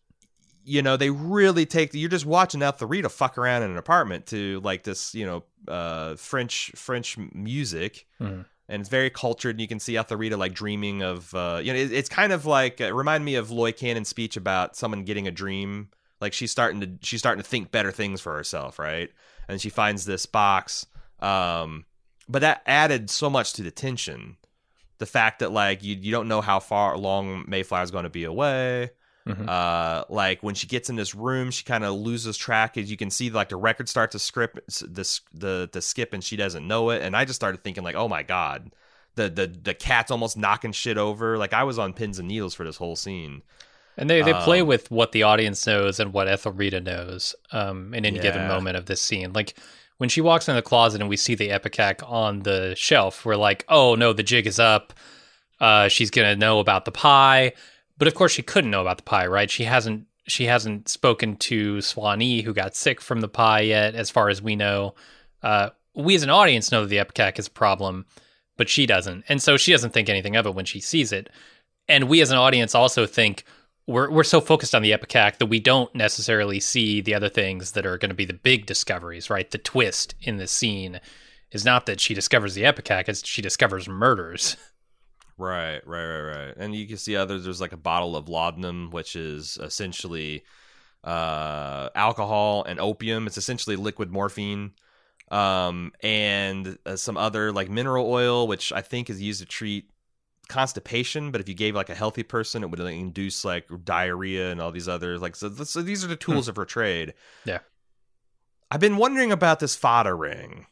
you know they really take you're just watching Ethelrida fuck around in an apartment to like this you know uh french french music Mhm. And it's very cultured and you can see Ethelrida like dreaming of uh you know it, it's kind of like it remind me of Loy Cannon's speech about someone getting a dream. Like she's starting to she's starting to think better things for herself right? And she finds this box um but that added so much to the tension. The fact that like you you don't know how far long Mayflower's going to be away Mhm. uh like when she gets in this room she kind of loses track as you can see like the record starts to script this the the skip and she doesn't know it and i just started thinking like oh my god the the the cat's almost knocking shit over like i was on pins and needles for this whole scene and they they play Um, with what the audience knows and what Ethelrida knows um, in any given moment of this scene. Like when she walks in the closet and we see the ipecac on the shelf, we're like, oh no, the jig is up. Uh, she's gonna know about the pie, but of course she couldn't know about the pie, right? She hasn't she hasn't spoken to Swanee, who got sick from the pie yet, as far as we know. Uh, we as an audience know that the ipecac is a problem, but she doesn't, and so she doesn't think anything of it when she sees it. And we as an audience also think we're we're so focused on the ipecac that we don't necessarily see the other things that are going to be the big discoveries, right? The twist in the scene is not that she discovers the ipecac; it's she discovers murders. Right, right, right, right. And you can see others. There's like a bottle of laudanum, which is essentially uh, alcohol and opium. It's essentially liquid morphine. Um, and uh, some other like mineral oil, which I think is used to treat constipation. But if you gave like a healthy person, it would like, induce like diarrhea and all these others. Like so, so these are the tools of her trade. Yeah. I've been wondering about this Fadda ring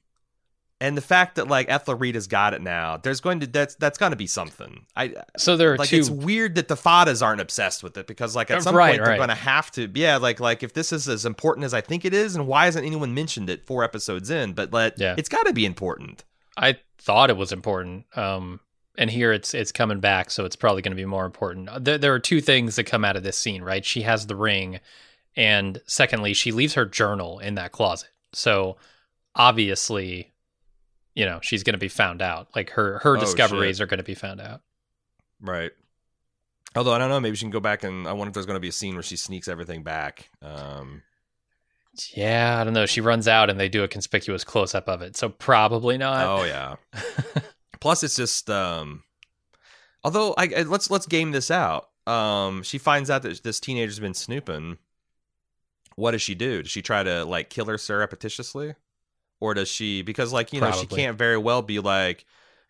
and the fact that like Ethelrida's got it now, there's going to that's that's going to be something. I So there are like two. it's weird that the Faddas aren't obsessed with it because like Uh, at some right, point they're going to have to. Yeah, like like if this is as important as I think it is, and why hasn't anyone mentioned it four episodes in? But like, Yeah. it's got to be important. I thought it was important. Um, and here it's it's coming back, so it's probably going to be more important. There, there are two things that come out of this scene, right? She has the ring, and secondly, she leaves her journal in that closet. So obviously, you know, she's going to be found out. Like her her Oh, discoveries are going to be found out. Right. Although I don't know, maybe she can go back and I wonder if there's going to be a scene where she sneaks everything back. Um, Yeah, I don't know. She runs out and they do a conspicuous close up of it. So probably not. oh yeah. Plus, it's just. Um, although I, I- let's let's game this out. Um, she finds out that this teenager's been snooping. What does she do? Does she try to like kill her surreptitiously, or does she? Because like you know she can't very well be like,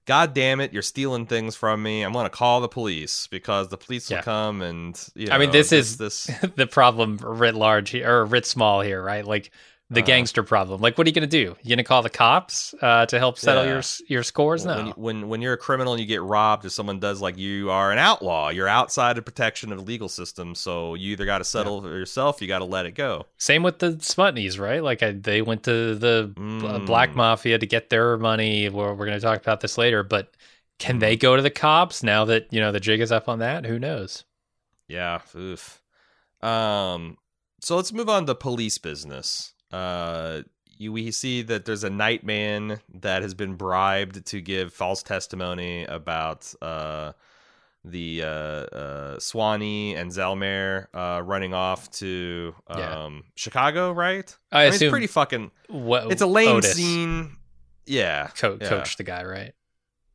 God damn it, you're stealing things from me. I'm gonna call the police because the police will come and you know, I mean, this is- this. the problem writ large here, or writ small here, right? Like the Uh-huh. gangster problem. Like, what are you going to do? You going to call the cops uh, to help settle Yeah. your your scores? No. When, when when you're a criminal and you get robbed, if someone does like you are an outlaw, you're outside the protection of the legal system. So you either got to settle for yourself, you got to let it go. Same with the Smutnys, right? Like I, they went to the uh, Mm. black mafia to get their money. We're, we're going to talk about this later, but can Mm. they go to the cops now that you know the jig is up on that? Who knows? Yeah, oof. Um, so let's move on to police business. Uh, you, we see that there's a nightman that has been bribed to give false testimony about uh the uh, uh Swanee and Zelmare uh running off to um Yeah. Chicago, right? I, mean, it's pretty fucking. what, It's a lame Odis scene. Yeah, Co- yeah. coached the guy, right?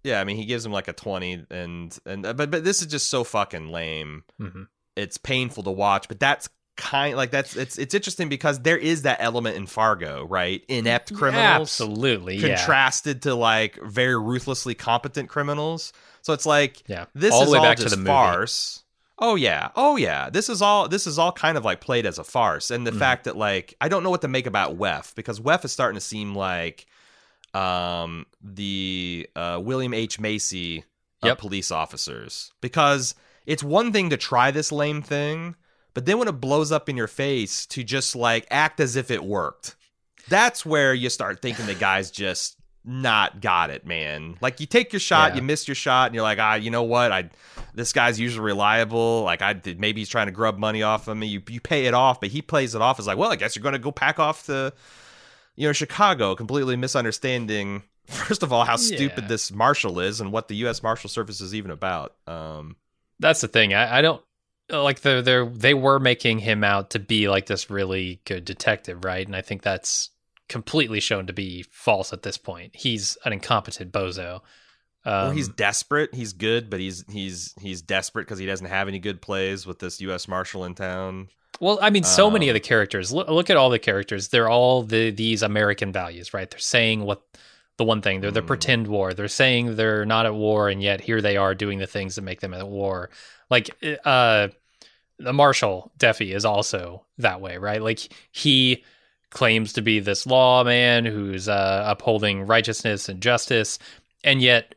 yeah. I mean, he gives him like a twenty, and and but but this is just so fucking lame. hmm It's painful to watch, but that's kind like that's it's it's interesting because there is that element in Fargo, right? Inept criminals Absolutely, yeah. contrasted to like very ruthlessly competent criminals. So it's like Yeah, this all is all just to the movie. farce. Oh yeah, oh yeah. This is all this is all kind of like played as a farce, and the Mhm. fact that like I don't know what to make about Weff because Weff is starting to seem like um the uh William H Macy of Yep. police officers because it's one thing to try this lame thing, but then when it blows up in your face to just like act as if it worked, that's where you start thinking the guy's just not got it, man. Like you take your shot, Yeah. you miss your shot, and you're like, ah, you know what? I this guy's usually reliable. Like I did, maybe he's trying to grub money off of me. You you pay it off, but he plays it off as like, well, I guess you're gonna go pack off to, you know, Chicago, completely misunderstanding. First of all, how stupid Yeah. this marshal is and what the U.S. Marshal Service is even about. Um, That's the thing. I, I don't like they they they were making him out to be like this really good detective, right? And I think that's completely shown to be false at this point. He's an incompetent bozo. Um, or he's desperate. He's good, but he's he's he's desperate because he doesn't have any good plays with this U.S. Marshal in town. well, I mean, so many of um, the characters. Look, look at all the characters. They're all the these American values, right? They're saying what the one thing. They're the Mm. pretend war. They're saying they're not at war, and yet here they are doing the things that make them at war. Like, uh, the Marshal Duffy is also that way, right? Like he claims to be this lawman who's uh, upholding righteousness and justice, and yet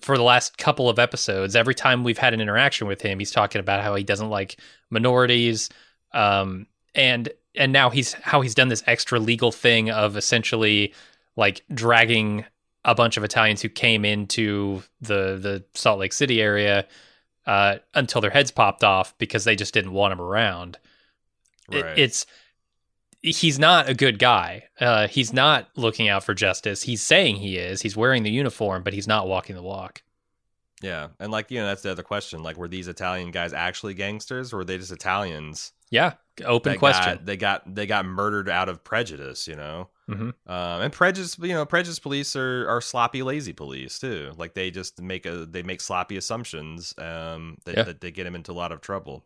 for the last couple of episodes, every time we've had an interaction with him, he's talking about how he doesn't like minorities, um, and and now he's how he's done this extra legal thing of essentially like dragging a bunch of Italians who came into the the Salt Lake City area uh, until their heads popped off because they just didn't want him around. It- it's he's not a good guy. Uh, he's not looking out for justice. He's saying he is. He's wearing the uniform, but he's not walking the walk. Yeah, and like you know, that's the other question. Like, were these Italian guys actually gangsters, or were they just Italians? Yeah, open question. Got, they got they got murdered out of prejudice, you know. Mhm. Um, and prejudice, you know, prejudice police are, are sloppy, lazy police too. Like they just make a they make sloppy assumptions um, that, Yeah. that they get him into a lot of trouble.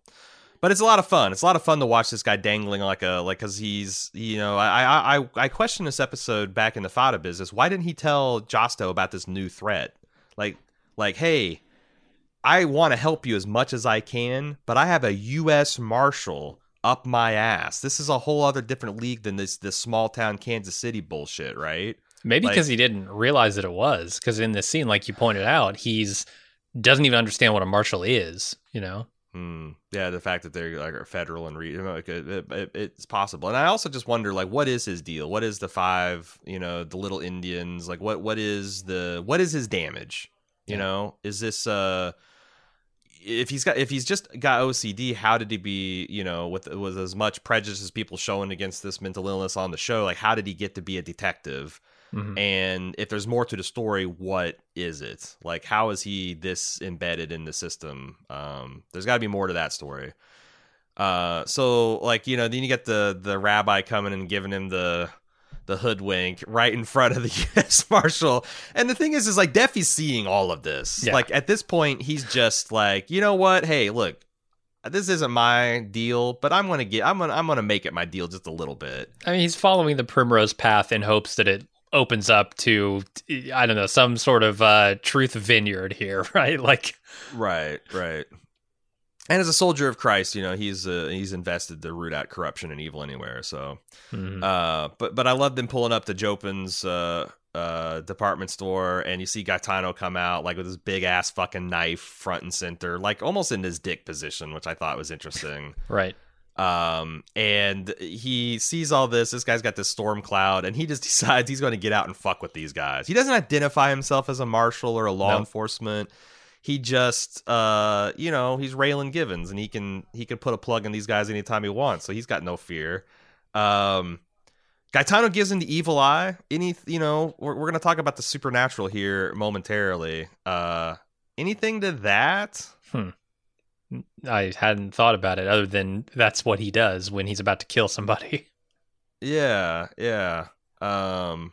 But it's a lot of fun. It's a lot of fun to watch this guy dangling like a like because he's you know I I I I questioned this episode back in the Fadda business. Why didn't he tell Josto about this new threat? Like like hey, I want to help you as much as I can, but I have a U.S. Marshal up my ass. This is a whole other different league than this this small town Kansas City bullshit, right? Maybe like- because he didn't realize that it was. Because in this scene, like you pointed out, he's doesn't even understand what a marshal is. You know. Hmm. Yeah, the fact that they're like federal and re- like it, it- it's possible. And I also just wonder, like, what is his deal? What is the five? You know, the little Indians. Like, what what is the what is his damage? You Yeah. know, is this uh if he's got if he's just got OCD, how did he be? You know, with was as much prejudice as people showing against this mental illness on the show, like, how did he get to be a detective? Mhm. And if there's more to the story, what is it? Like, how is he this embedded in the system? Um, there's got to be more to that story. Uh, so like you know, then you get the the rabbi coming and giving him the the hoodwink right in front of the U.S. Marshal. And the thing is, is like Deafy's seeing all of this. Yeah. Like at this point, he's just like, you know what? Hey, look, this isn't my deal, but I'm gonna get, I'm gonna, I'm gonna make it my deal just a little bit. I mean, he's following the primrose path in hopes that it opens up to, I don't know, some sort of uh, truth vineyard here, right? Like, Right, right. And as a soldier of Christ, you know he's uh, he's invested to root out corruption and evil anywhere. So, mhm. uh, but but I love them pulling up to Jopin's uh, uh, department store, and you see Gaetano come out like with his big ass fucking knife front and center, like almost in his dick position, which I thought was interesting. right. Um, and he sees all this. This guy's got this storm cloud, and he just decides he's going to get out and fuck with these guys. He doesn't identify himself as a marshal or a law No. enforcement. He just, uh, you know, he's Raylan Givens, and he can he can put a plug in these guys anytime he wants. So he's got no fear. Um, Gaetano gives him the evil eye. Any, you know, we're, we're going to talk about the supernatural here momentarily. Uh, anything to that? hmm. I hadn't thought about it other than that's what he does when he's about to kill somebody. Yeah, yeah. Um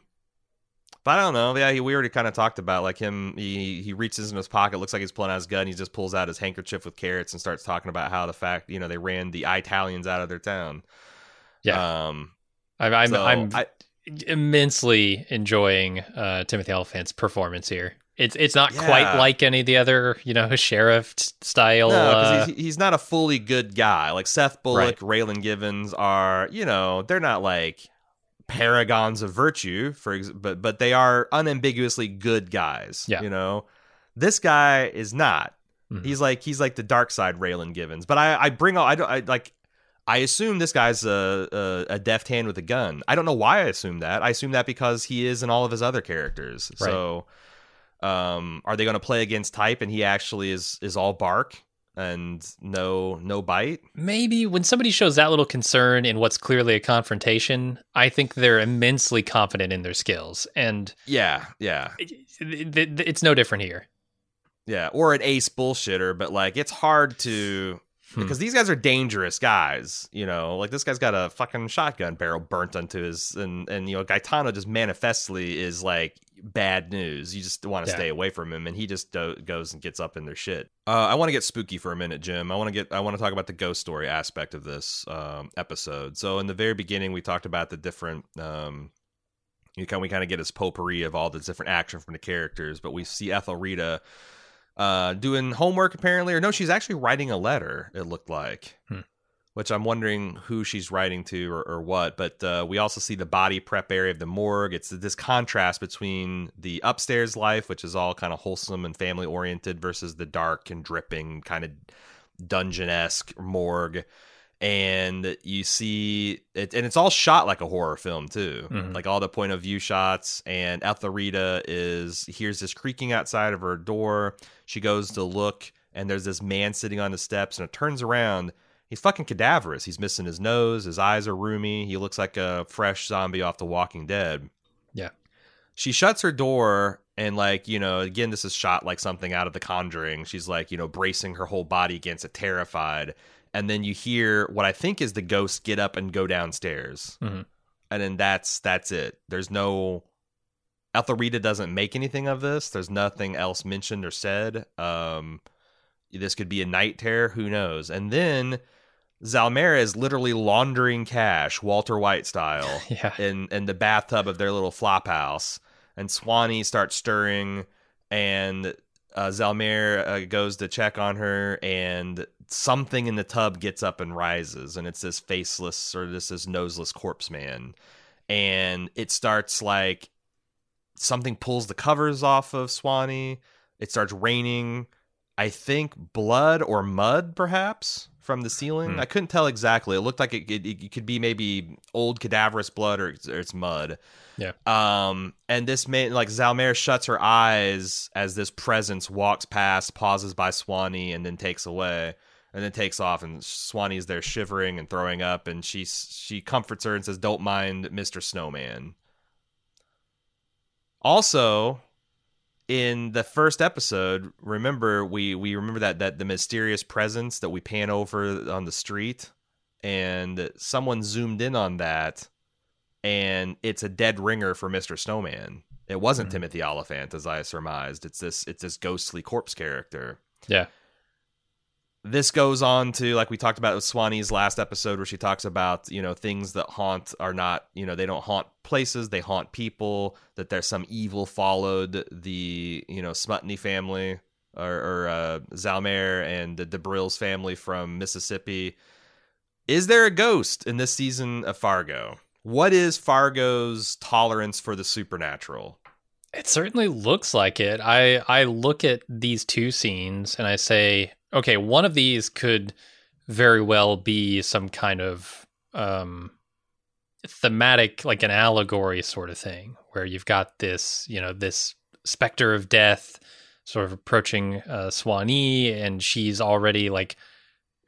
but I don't know. Yeah, he, we already kind of talked about like him. He he reaches in his pocket, looks like he's pulling out his gun. He just pulls out his handkerchief with carrots and starts talking about how the fact you know they ran the Italians out of their town. Yeah. Um. I'm I'm, so I'm I- immensely enjoying uh, Timothy Olyphant's performance here. It's it's not quite like any of the other you know sheriff style. no, uh, he's, he's not a fully good guy. Like Seth Bullock, Raylan Givens are, you know, they're not like paragons of virtue, for ex- but but they are unambiguously good guys. Yeah. you know, this guy is not. Mhm. He's like he's like the dark side Raylan Givens. But I I bring all I don't I like. I assume this guy's a, a a deft hand with a gun. I don't know why I assume that. I assume that because he is in all of his other characters. Right. So, um, are they going to play against type and he actually is is all bark and no no bite? maybe when somebody shows that little concern in what's clearly a confrontation, I think they're immensely confident in their skills, and Yeah, yeah, it- it- it's no different here. yeah. Or an ace bullshitter, but like it's hard to Hmm. because these guys are dangerous guys. You know, like this guy's got a fucking shotgun barrel burnt onto his, and and you know Gaetano just manifestly is like bad news. You just want to Yeah. stay away from him, and he just do- goes and gets up in their shit. Uh, I want to get spooky for a minute, Jim. I want to get I want to talk about the ghost story aspect of this um, episode. So in the very beginning, we talked about the different. Um, you can we kind of get this potpourri of all the different action from the characters, but we see Ethelrida uh, doing homework apparently, or no, she's actually writing a letter. It looked like, Hmm. which I'm wondering who she's writing to or, or what. But uh, we also see the body prep area of the morgue. It's this contrast between the upstairs life, which is all kind of wholesome and family oriented, versus the dark and dripping kind of dungeon esque morgue. And you see it, and it's all shot like a horror film too, Mhm. like all the point of view shots. And Ethelrida is hears this creaking outside of her door. She goes to look, and there's this man sitting on the steps, and it turns around. He's fucking cadaverous. He's missing his nose. His eyes are roomy. He looks like a fresh zombie off The Walking Dead. Yeah. She shuts her door, and like you know, again, this is shot like something out of The Conjuring. She's like you know bracing her whole body against it, terrified. And then you hear what I think is the ghost get up and go downstairs, Mhm. and then that's that's it. There's no Ethelrida doesn't make anything of this. There's nothing else mentioned or said. Um, this could be a night terror. Who knows? And then Zelmare is literally laundering cash, Walter White style, Yeah. in in the bathtub of their little flop house. And Swanee starts stirring, and uh, Zelmare uh, goes to check on her, and something in the tub gets up and rises, and it's this faceless or this this noseless corpse man, and it starts like something pulls the covers off of Swanee. It starts raining. I think blood or mud, perhaps, from the ceiling. Hmm. I couldn't tell exactly. It looked like it, it, it could be maybe old cadaverous blood or it's, or it's mud. Yeah. Um, and this man, like Zelmare, shuts her eyes as this presence walks past, pauses by Swanee, and then takes away, and then takes off. And Swanee's there shivering and throwing up, and she she comforts her and says, "Don't mind, Mister Snowman." Also, in the first episode, remember we we remember that that the mysterious presence that we pan over on the street, and someone zoomed in on that, and it's a dead ringer for Mister Snowman. It wasn't Mhm. Timothy Olyphant, as I surmised. It's this it's this ghostly corpse character. Yeah. This goes on to like we talked about with Swanee's last episode, where she talks about you know things that haunt are not you know they don't haunt places, they haunt people. That there's some evil followed the you know Smutny family or, or uh, Zelmare and the Debrills family from Mississippi. Is there a ghost in this season of Fargo? What is Fargo's tolerance for the supernatural? It certainly looks like it. I I look at these two scenes and I say, okay, one of these could very well be some kind of um thematic like an allegory sort of thing where you've got this, you know, this specter of death sort of approaching uh, Swanee and she's already like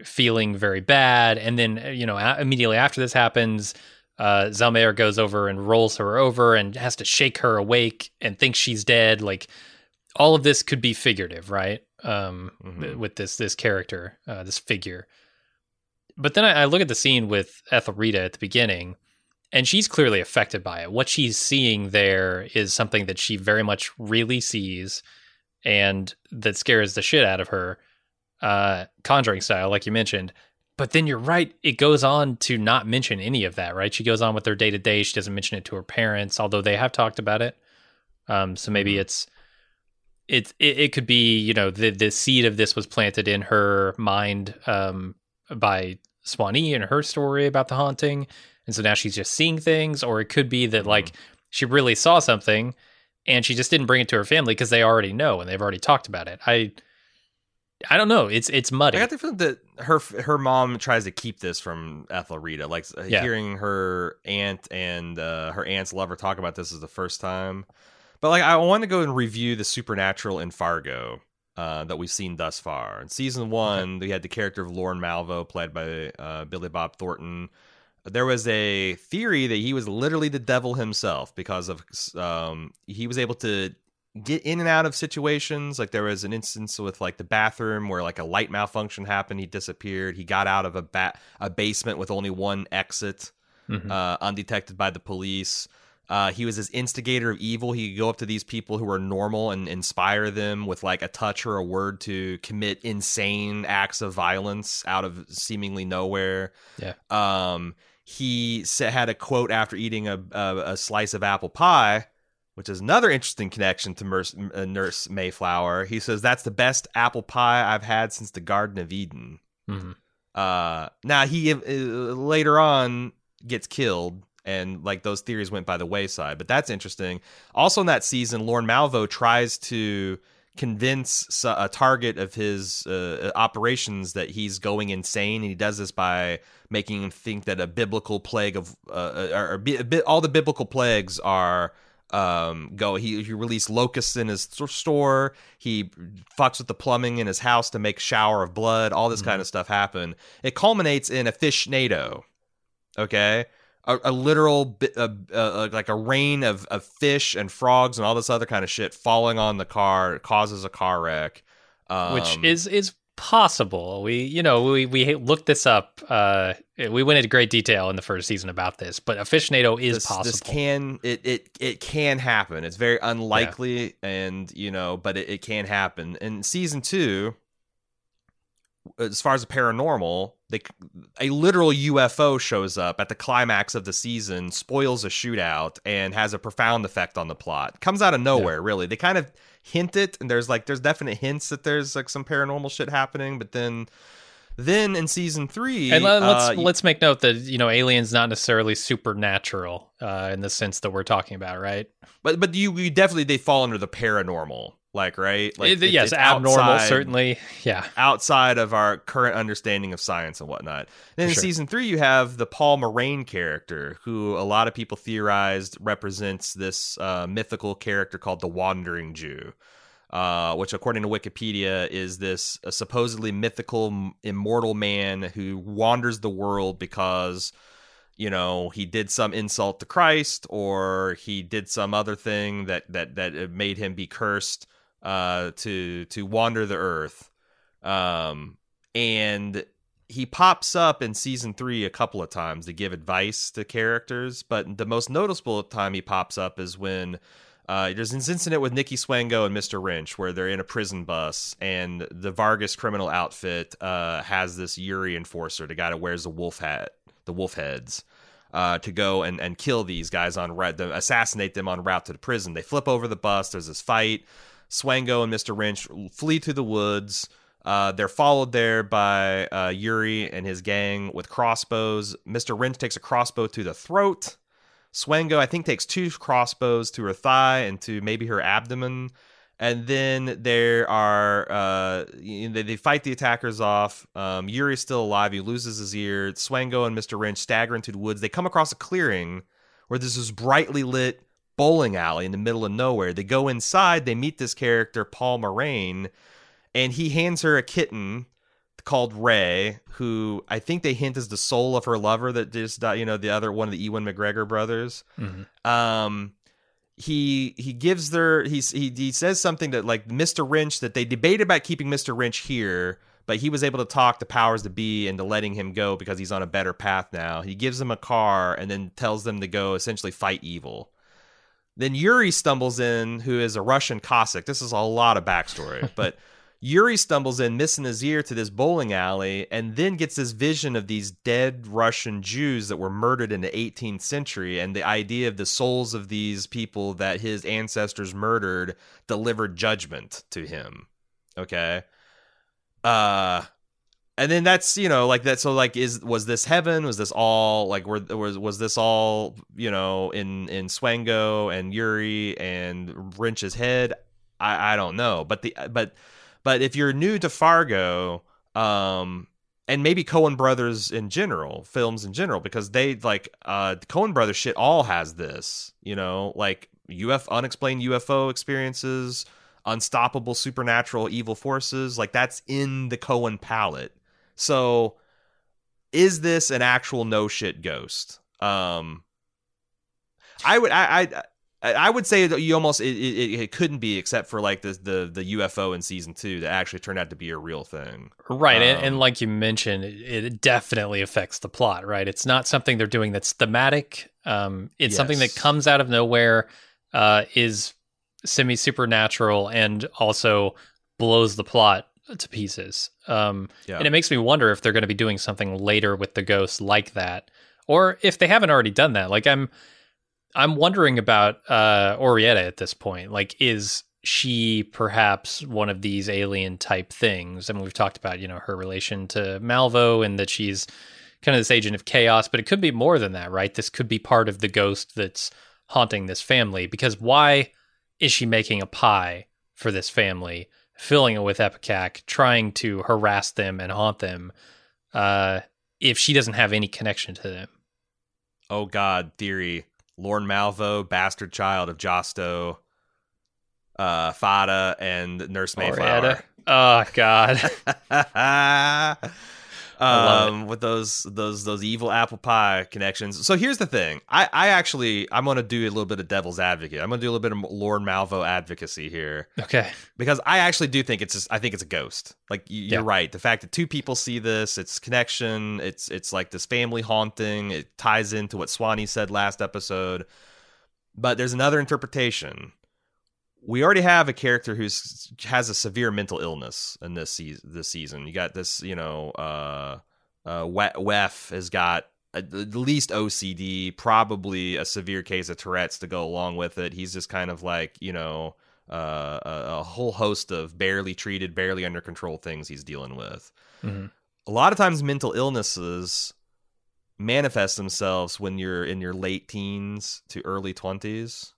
feeling very bad and then uh, you know a- immediately after this happens uh, goes over and rolls her over and has to shake her awake and thinks she's dead. Like all of this could be figurative, right? Um, Mhm. with this this character, uh, this figure. But then I, I look at the scene with Ethelrida at the beginning, and she's clearly affected by it. What she's seeing there is something that she very much really sees, and that scares the shit out of her, uh, Conjuring style, like you mentioned. But then you're right. It goes on to not mention any of that, right? She goes on with her day to day. She doesn't mention it to her parents, although they have talked about it. Um, so maybe Mhm. it's it's it, it could be you know the the seed of this was planted in her mind um, by Swanee and her story about the haunting, and so now she's just seeing things, or it could be that like she really saw something and she just didn't bring it to her family because they already know and they've already talked about it. I I don't know. It's it's muddy. I got the feeling that her her mom tries to keep this from Ethelrida. Like uh, Yeah. hearing her aunt and uh, her aunt's lover talk about this is the first time. But like, I want to go and review the supernatural in Fargo uh, that we've seen thus far. In season one, we had the character of Lorne Malvo, played by uh, Billy Bob Thornton. There was a theory that he was literally the devil himself because of um, he was able to get in and out of situations. Like there was an instance with like the bathroom where like a light malfunction happened. He disappeared. He got out of a bat a basement with only one exit, Mhm. uh, undetected by the police. Uh, he was this instigator of evil. He could go up to these people who were normal and inspire them with like a touch or a word to commit insane acts of violence out of seemingly nowhere. Yeah. Um, he had a quote after eating a, a, a slice of apple pie, which is another interesting connection to Nurse, uh, Nurse Mayflower. He says that's the best apple pie I've had since the Garden of Eden. Mhm. Uh, now he uh, later on gets killed, and like those theories went by the wayside. But that's interesting. Also, in that season, Lorne Malvo tries to convince a target of his uh, operations that he's going insane, and he does this by making him think that a biblical plague of uh, or, or bi- all the biblical plagues are um go he he released locusts in his store he fucks with the plumbing in his house to make shower of blood all this kind of stuff happen it culminates in a fish nado okay a, a literal uh, uh, like a rain of, of fish and frogs and all this other kind of shit falling on the car causes a car wreck um, which is is possible. We you know we we looked this up. Uh, we went into great detail in the first season about this, but a fishnado is this, possible. This can it, it it can happen. It's very unlikely, and you know, but it, it can happen. In season two, as far as the paranormal, they a literal UFO shows up at the climax of the season, spoils a shootout, and has a profound effect on the plot. Comes out of nowhere, really. They kind of hint it, and there's like there's definite hints that there's like some paranormal shit happening, but then. Then in season three, and let, us uh, let's make note that you know aliens not necessarily supernatural uh, in the sense that we're talking about, right? But but you, you definitely they fall under the paranormal, like right? Like It- it's- yes, it's abnormal outside- certainly. Yeah, outside of our current understanding of science and whatnot. Then in sure. season three, you have the Paul Marrane character, who a lot of people theorized represents this uh, mythical character called the Wandering Jew. Uh, which, according to Wikipedia, is this uh, supposedly mythical, immortal man who wanders the world because you know he did some insult to Christ or he did some other thing that that that made him be cursed uh, to to wander the earth. Um, and he pops up in season three a couple of times to give advice to characters, but the most noticeable time he pops up is when uh, there's an incident with Nikki Swango and Mr. Wrench where they're in a prison bus, and the Vargas criminal outfit uh, has this Yuri enforcer, the guy that wears the wolf hat, the wolf heads, uh, to go and, and kill these guys on route, assassinate them on route to the prison. They flip over the bus. There's this fight. Swango and Mr. Wrench flee through the woods. Uh, they're followed there by uh, Yuri and his gang with crossbows. Mr. Wrench takes a crossbow to the throat. Swango, I think, takes two crossbows to her thigh and to maybe her abdomen. And then there are uh, they, they fight the attackers off. Um, Yuri's still alive. He loses his ear. Swango and Mr. Wrench stagger into the woods. They come across a clearing where there's this brightly lit bowling alley in the middle of nowhere. They go inside. They meet this character, Paul Marrane, and he hands her a kitten called Ray, who I think they hint is the soul of her lover that just died. You know, the other one of the Ewan McGregor brothers. Mm-hmm. Um, he he gives their he's he he says something that like Mr. Wrench that they debated about keeping Mr. Wrench here, but he was able to talk the powers to be into letting him go because he's on a better path now. He gives them a car and then tells them to go essentially fight evil. Then Yuri stumbles in, who is a Russian Cossack. This is a lot of backstory, but Yuri stumbles in, missing his ear to this bowling alley, and then gets this vision of these dead Russian Jews that were murdered in the 18th century, and the idea of the souls of these people that his ancestors murdered delivered judgment to him. Okay. Uh, and then that's you know like that. So like, is was this heaven? Was this all like were was was this all you know in in Swango and Yuri and Wrench's head? I I don't know, but the but but if you're new to Fargo, um, and maybe Coen Brothers in general, films in general, because they like uh Coen Brothers shit all has this, you know, like UF unexplained UFO experiences, unstoppable supernatural evil forces, like that's in the Coen palette. So is this an actual no shit ghost? Um I would I I I would say that you almost it, it, it, couldn't be except for like the, the the UFO in season two that actually turned out to be a real thing. Right, um, and, and, like you mentioned, it definitely affects the plot. Right, it's not something they're doing that's thematic. Um, it's yes. something that comes out of nowhere, uh, is semi supernatural, and also blows the plot to pieces. Um, yeah. And it makes me wonder if they're going to be doing something later with the ghost like that, or if they haven't already done that. Like I'm I'm wondering about uh, Oraetta at this point. Like, is she perhaps one of these alien type things? I mean, we've talked about you know her relation to Malvo and that she's kind of this agent of chaos, but it could be more than that, right? This could be part of the ghost that's haunting this family. Because why is she making a pie for this family, filling it with ipecac, trying to harass them and haunt them, uh, if she doesn't have any connection to them? Oh God, theory. Lorne Malvo, bastard child of Josto, uh, Fadda, and Nurse Mayflower. Oh God. um, with those those those evil apple pie connections. So here's the thing. I I actually I'm gonna do a little bit of devil's advocate. I'm gonna do a little bit of Lorne Malvo advocacy here. Okay. Because I actually do think it's just, I think it's a ghost. Like you're yeah. right. The fact that two people see this, it's connection. It's it's like this family haunting. It ties into what Swanee said last episode. But there's another interpretation we already have a character who's has a severe mental illness in this season. This season, you got this, you know, uh, uh, Weff has got at least OCD, probably a severe case of Tourette's to go along with it. He's just kind of like, you know, uh, a, a, whole host of barely treated, barely under control things he's dealing with. Mm-hmm. A lot of times, mental illnesses manifest themselves when you're in your late teens to early twenties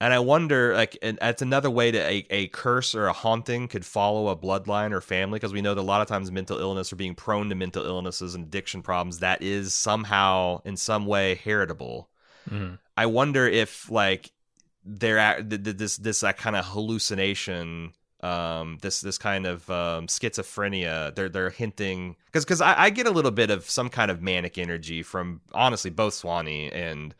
and I wonder, like, and that's another way to a, a curse or a haunting could follow a bloodline or family, because we know that a lot of times mental illness or being prone to mental illnesses and addiction problems that is somehow in some way heritable. Mm. I wonder if like there this this like kind of hallucination um, this this kind of um, schizophrenia. They're they're hinting because because I, I get a little bit of some kind of manic energy from honestly both Swanee and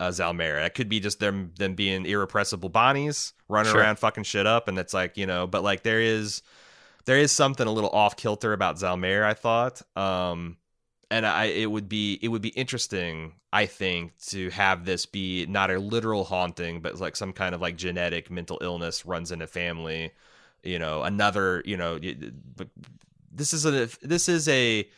uh, Zelmare. It could be just them them being irrepressible Bonnies running Sure. around fucking shit up, and it's like you know, but like there is there is something a little off kilter about Zelmare. I thought, um, and I it would be it would be interesting. I think to have this be not a literal haunting, but like some kind of like genetic mental illness runs in a family. You know, another. You know, but this is a this is a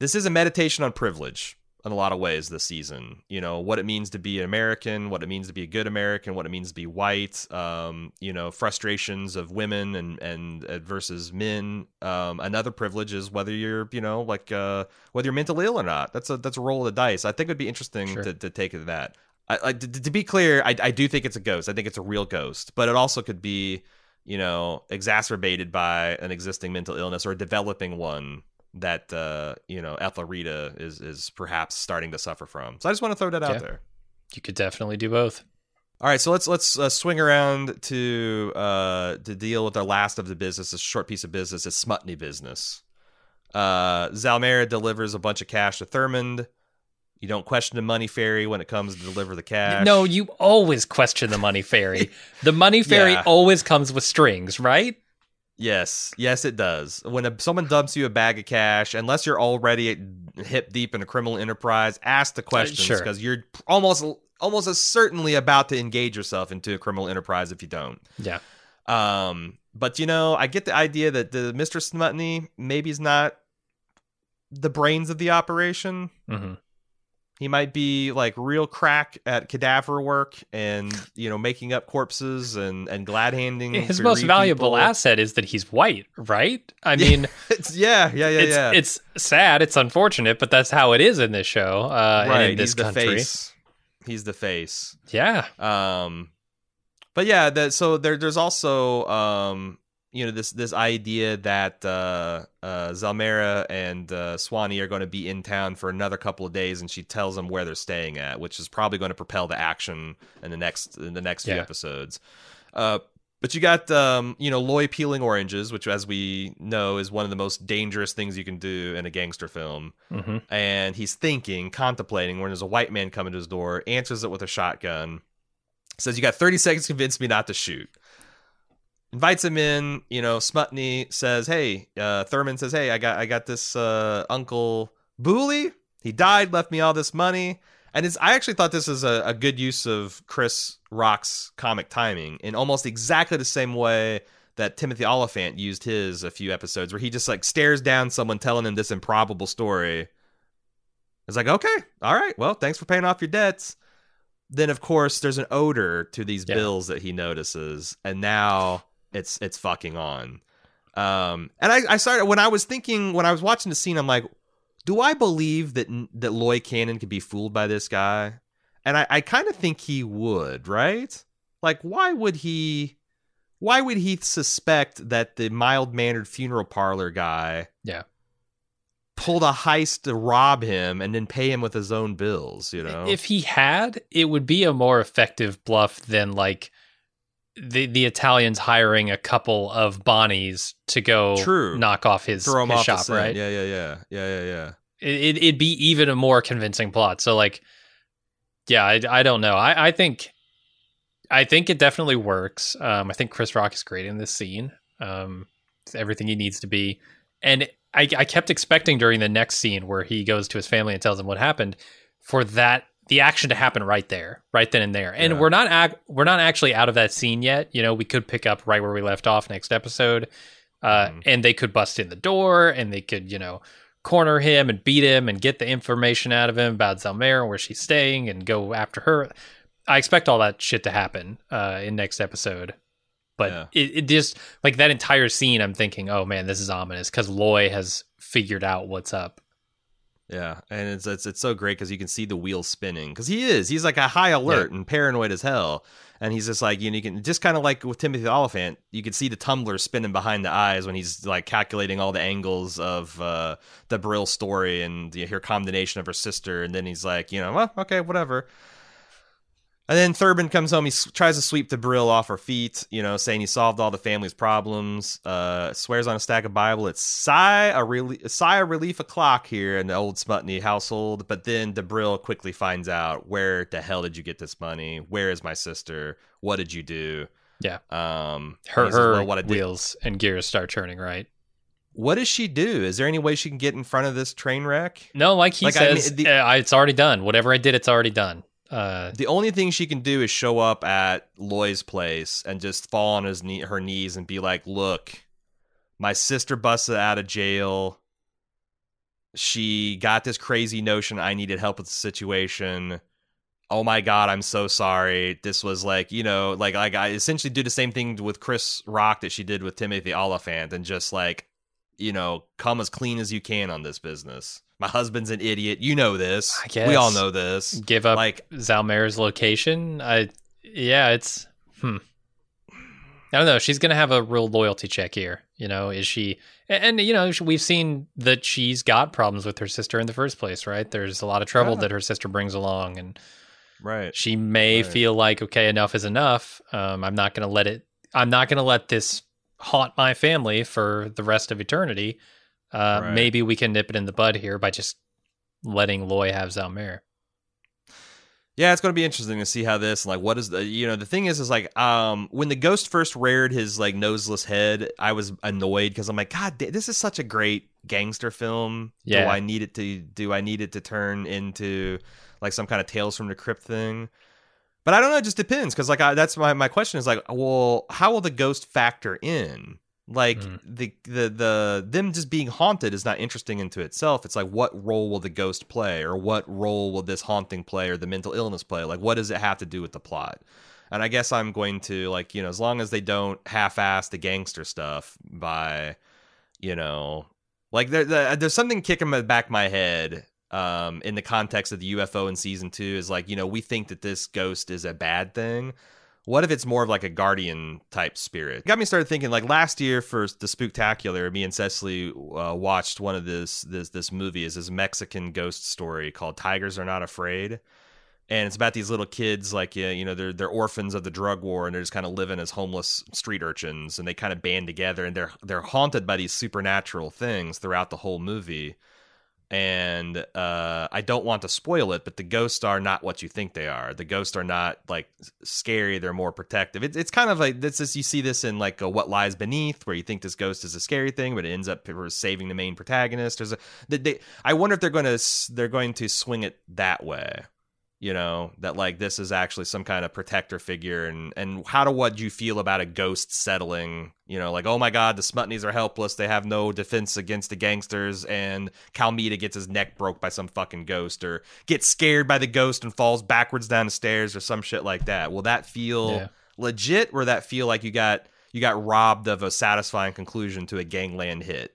this is a meditation on privilege in a lot of ways this season. You know, what it means to be an American, what it means to be a good American, what it means to be white, um, you know, frustrations of women and and uh, versus men. Um, another privilege is whether you're, you know, like uh, whether you're mentally ill or not. That's a that's a roll of the dice. I think it'd be interesting Sure. to, to take that. I, I, to, to be clear, I, I do think it's a ghost. I think it's a real ghost, but it also could be, you know, exacerbated by an existing mental illness or developing one that uh, you know Ethelrida is is perhaps starting to suffer from. So I just want to throw that out there. You could definitely do both. All right, so let's let's uh, swing around to uh, to deal with our last of the business, a short piece of business, it's Smutny business. Uh, Zelmare delivers a bunch of cash to Thurman. You don't question the money fairy when it comes to deliver the cash. No, you always question the money fairy. the money fairy Yeah. always comes with strings, right? Yes, yes, it does. When a, someone dumps you a bag of cash, unless you're already hip deep in a criminal enterprise, ask the questions sure. because you're almost almost as certainly about to engage yourself into a criminal enterprise if you don't. Yeah. Um, but you know, I get the idea that the Mr. Smutny maybe is not the brains of the operation. hmm He might be like real crack at cadaver work and you know making up corpses and and glad handing. His most valuable asset is that he's white, right? I mean, It's, yeah, yeah, yeah, it's yeah. it's sad, it's unfortunate, but that's how it is in this show, uh, right. in this he's the country. face. He's the face. Yeah, Um, but yeah, that so there there's also um you know this this idea that uh, uh, Zelmare and uh, Swanee are going to be in town for another couple of days, and she tells them where they're staying at, which is probably going to propel the action in the next in the next few episodes. Uh, but you got um, you know Loy peeling oranges, which, as we know, is one of the most dangerous things you can do in a gangster film. hmm And he's thinking, contemplating, when there's a white man coming to his door, answers it with a shotgun, says, "You got 30 seconds to convince me not to shoot." Invites him in. You know, Smutny says, "Hey," uh, Thurman says, "Hey, I got I got this uh, Uncle Booley. He died, left me all this money." And it's, I actually thought this is a, a good use of Chris Rock's comic timing in almost exactly the same way that Timothy Olyphant used his a few episodes, where he just like stares down someone telling him this improbable story. It's like, okay, all right, well, thanks for paying off your debts. Then, of course, there's an odor to these Yeah. bills that he notices, and now it's it's fucking on. Um, and I, I started when I was thinking when I was watching the scene, I'm like, do I believe that that Loy Cannon could be fooled by this guy? And I, I kind of think he would, right? Like, why would he? Why would he suspect that the mild mannered funeral parlor guy Yeah. pulled a heist to rob him and then pay him with his own bills? You know, If he had, it would be a more effective bluff than like the the Italians hiring a couple of Bonnies to go True. knock off his, throw him his off shop, right? Yeah, yeah, yeah, yeah, yeah, yeah. It, it, it'd be even a more convincing plot. So like, yeah, I, I don't know. I, I think I think it definitely works. Um, I think Chris Rock is great in this scene. Um, it's everything he needs to be, and I, I kept expecting during the next scene where he goes to his family and tells them what happened for that the action to happen right there, right then and there. And Yeah. we're not ac- we're not actually out of that scene yet. You know, we could pick up right where we left off next episode, uh, Mhm. and they could bust in the door and they could you know corner him and beat him and get the information out of him about Zelmare and where she's staying and go after her. I expect all that shit to happen uh, in next episode. But Yeah. it, it just like that entire scene, I'm thinking, oh man, this is ominous because Loy has figured out what's up. Yeah, and it's it's, it's so great because you can see the wheels spinning because he is he's like a high alert and paranoid as hell, and he's just like you know you can just kind of like with Timothy Olyphant, you can see the tumbler spinning behind the eyes when he's like calculating all the angles of uh, Dibrell story and you hear condemnation of her sister, and then he's like you know well okay whatever. And then Thurman comes home. He s- tries to sweep Dibrell off her feet, you know, saying he solved all the family's problems. Uh, swears on a stack of Bible. It's sigh a, rel- a sigh of relief o'clock here in the old Smutny household. But then Dibrell quickly finds out where the hell did you get this money? Where is my sister? What did you do? Yeah. Um, Her he says, her "Well, what wheels and gears start turning right. What does she do? Is there any way she can get in front of this train wreck? No, like he Like, I mean, says, the- "Uh, it's already done. Whatever I did, it's already done. Uh, The only thing she can do is show up at Loy's place and just fall on his knee, her knees, and be like, "Look, my sister busted out of jail. She got this crazy notion I needed help with the situation. Oh my god, I'm so sorry. This was like, you know, like like I essentially do the same thing with Chris Rock that she did with Timothy Olyphant, and just like, you know, come as clean as you can on this business. My husband's an idiot. You know this. I We all know this. give up Like Zelmare's location. I yeah, it's hmm. I don't know. She's gonna have a real loyalty check here. You know, is she? And, and, you know, we've seen that she's got problems with her sister in the first place, right? There's a lot of trouble Yeah. that her sister brings along, and right. she may Right. feel like, okay, enough is enough. Um, I'm not gonna let it. I'm not gonna let this haunt my family for the rest of eternity. Uh, Right. Maybe we can nip it in the bud here by just letting Loy have Zelmare. Yeah, it's going to be interesting to see how this like what is the you know the thing is is like um when the ghost first reared his like noseless head, I was annoyed because I'm like God, this is such a great gangster film. Yeah, Do I need it to do I need it to turn into like some kind of Tales from the Crypt thing? But I don't know. It just depends because like I, that's my my question is like, well, how will the ghost factor in? Like Mm. the the the them just being haunted is not interesting into itself. It's like what role will the ghost play, or what role will this haunting play, or the mental illness play? Like what does it have to do with the plot? And I guess I'm going to like you know as long as they don't half-ass the gangster stuff by you know like there, there there's something kicking in the back of my head um in the context of the UFO in season 2 is like you know we think that this ghost is a bad thing what if it's more of like a guardian type spirit? Got me started thinking like last year for the Spooktacular, me and Cecily uh, watched one of this this this movie is this Mexican ghost story called Tigers Are Not Afraid. And it's about these little kids, like you know, they're they're orphans of the drug war, and they're just kind of living as homeless street urchins, and they kind of band together, and they're they're haunted by these supernatural things throughout the whole movie and uh, I don't want to spoil it, but the ghosts are not what you think they are. The ghosts are not like scary; they're more protective. It's it's kind of like this is you see this in like What Lies Beneath, where you think this ghost is a scary thing, but it ends up saving the main protagonist. There's a they, I wonder if they're going to they're going to swing it that way. You know that like this is actually some kind of protector figure, and and how do what you feel about a ghost settling? You know, like oh my god, the Smutnys are helpless; they have no defense against the gangsters, and Calamita gets his neck broke by some fucking ghost, or gets scared by the ghost and falls backwards down the stairs, or some shit like that. Will that feel Yeah. legit, or that feel like you got you got robbed of a satisfying conclusion to a gangland hit?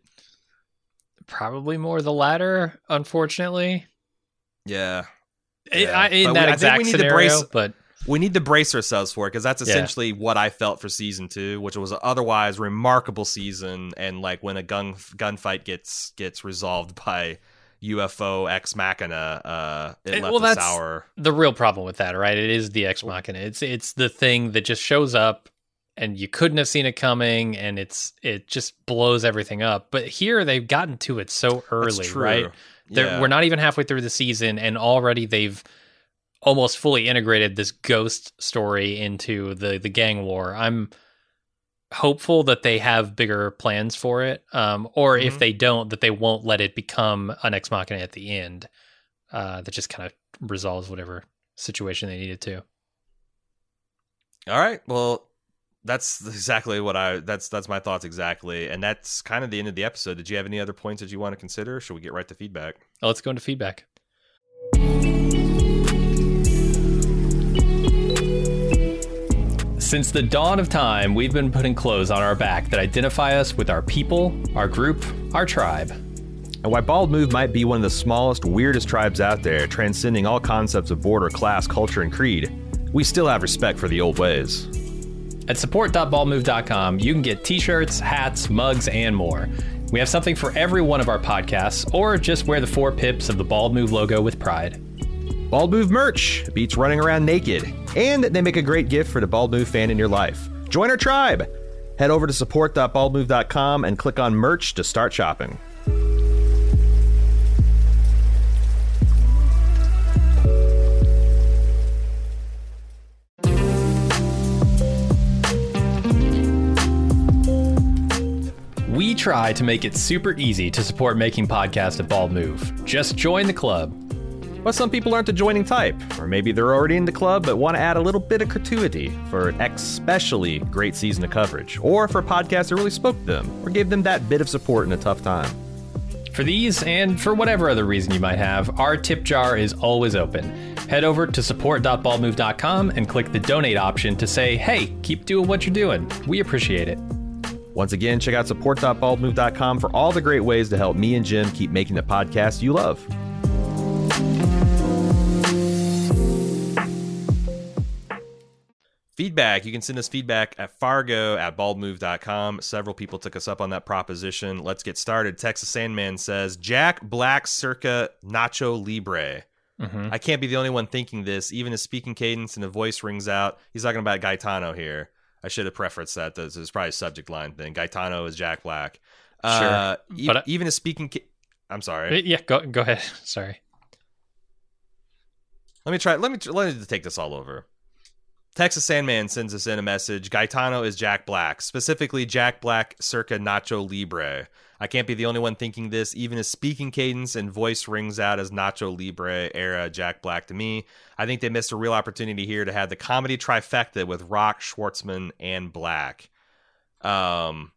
Probably more the latter, unfortunately. Yeah, Yeah. I, in But we- that exact we need to scenario, brace- but we need to brace ourselves for it because that's Yeah. essentially what I felt for season two, which was an otherwise remarkable season. And like when a gun gunfight gets gets resolved by UFO ex machina, uh, it left well, that's- sour. the real problem with that, right? It is the ex machina. It's it's the thing that just shows up and you couldn't have seen it coming and it's it just blows everything up. But here they've gotten to it so early, right? They're, Yeah. We're not even halfway through the season and already they've almost fully integrated this ghost story into the the gang war. I'm hopeful that they have bigger plans for it um, or if Mhm. they don't that they won't let it become an ex machina at the end uh, that just kind of resolves whatever situation they needed to All right. Well, that's exactly what I. That's that's my thoughts exactly, and that's kind of the end of the episode. Did you have any other points that you want to consider? Should we get right to feedback? oh, let's go into feedback Since the dawn of time, we've been putting clothes on our back that identify us with our people, our group, our tribe. And while Bald Move might be one of the smallest, weirdest tribes out there, transcending all concepts of border, class, culture, and creed, we still have respect for the old ways. At support.baldmove.com, you can get t shirts, hats, mugs, and more. We have something for every one of our podcasts, or just wear the four pips of the Bald Move logo with pride. Bald Move merch beats running around naked, and they make a great gift for the Bald Move fan in your life. Join our tribe! Head over to support.baldmove.com and click on merch to start shopping. Try to make it super easy to support making podcasts at Bald Move. Just join the club. But some people aren't the joining type, or maybe they're already in the club but want to add a little bit of gratuity for an especially great season of coverage, or for a podcast that really spoke to them, or gave them that bit of support in a tough time. For these, and for whatever other reason you might have, our tip jar is always open. Head over to support.baldmove.com and click the donate option to say, hey, keep doing what you're doing. We appreciate it. Once again, check out support.baldmove.com for all the great ways to help me and Jim keep making the podcast you love. Feedback. You can send us feedback at fargo at baldmove.com. Several people took us up on that proposition. Let's get started. Texas Sandman says Jack Black circa Nacho Libre. Mhm. I can't be the only one thinking this. Even his speaking cadence and the voice rings out. He's talking about Gaetano here. I should have prefaced that. This is probably a subject line thing. Gaetano is Jack Black. Uh, e- but I- even a speaking. Ca- I'm sorry. Yeah, go go ahead. Sorry. Let me try. Let me let me take this all over. Texas Sandman sends us in a message. Gaetano is Jack Black, specifically Jack Black circa Nacho Libre. I can't be the only one thinking this. Even his speaking cadence and voice rings out as Nacho Libre era Jack Black to me. I think they missed a real opportunity here to have the comedy trifecta with Rock, Schwartzman, and Black. Um,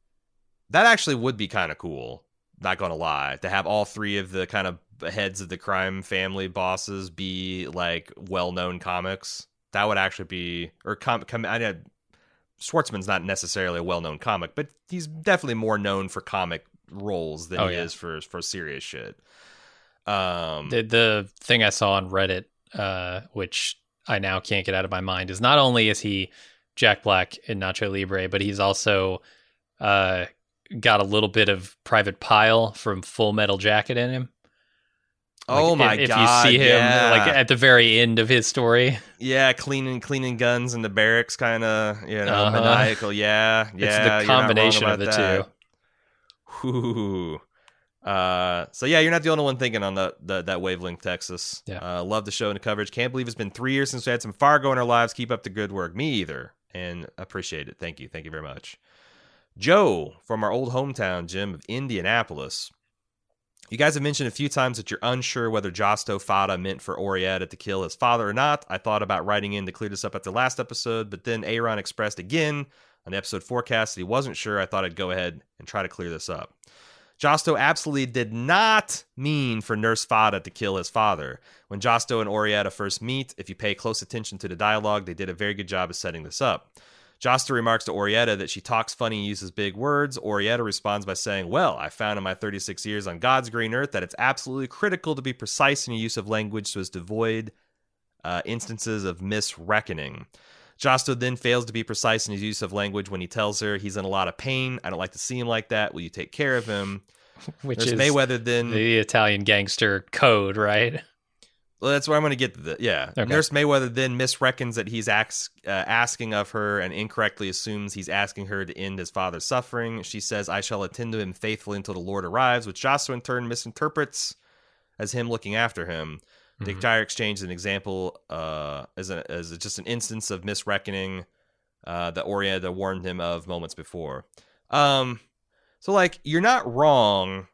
that actually would be kind of cool. Not gonna lie, to have all three of the kind of heads of the crime family bosses be like well-known comics. That would actually be or com. com I know Schwartzman's not necessarily a well-known comic, but he's definitely more known for comic roles than Oh, he yeah. is for for serious shit. Um, The the thing I saw on Reddit, uh, which I now can't get out of my mind, is not only is he Jack Black in Nacho Libre, but he's also uh, got a little bit of Private Pile from Full Metal Jacket in him. Like, oh my if, god! If you see him yeah. like at the very end of his story, yeah, cleaning cleaning guns in the barracks, kind of you know Uh-huh. maniacal. Yeah, yeah. it's the combination of the that. two. Whew. Uh, so yeah, you're not the only one thinking on the, the that wavelength, Texas. Yeah. Uh, love the show and the coverage. Can't believe it's been three years since we had some Fargo in our lives. Keep up the good work. Me either, and appreciate it. Thank you. Thank you very much. Joe from our old hometown, Jim of Indianapolis. You guys have mentioned a few times that you're unsure whether Josto Fadda meant for Oraetta to kill his father or not. I thought about writing in to clear this up at the last episode, but then Aaron expressed again on the episode forecast that he wasn't sure. I thought I'd go ahead and try to clear this up. Josto absolutely did not mean for Nurse Fadda to kill his father. When Josto and Oraetta first meet, if you pay close attention to the dialogue, they did a very good job of setting this up. Josto remarks to Oraetta that she talks funny and uses big words. Oraetta responds by saying, Well, I found in my 36 years on God's green earth that it's absolutely critical to be precise in your use of language so as to avoid uh, instances of misreckoning. Josto then fails to be precise in his use of language when he tells her he's in a lot of pain. I don't like to see him like that. Will you take care of him? which Nurse is Mayweather then. the Italian gangster code, right? Well, that's where I'm going to get to the yeah. Okay. Nurse Mayweather then misreckons that he's ax, uh, asking of her and incorrectly assumes he's asking her to end his father's suffering. She says, "I shall attend to him faithfully until the Lord arrives," which Joshua in turn misinterprets as him looking after him. The Mhm. entire exchange is an example, uh, as, a, as just an instance of misreckoning uh, that Oraetta warned him of moments before. Um, so like you're not wrong,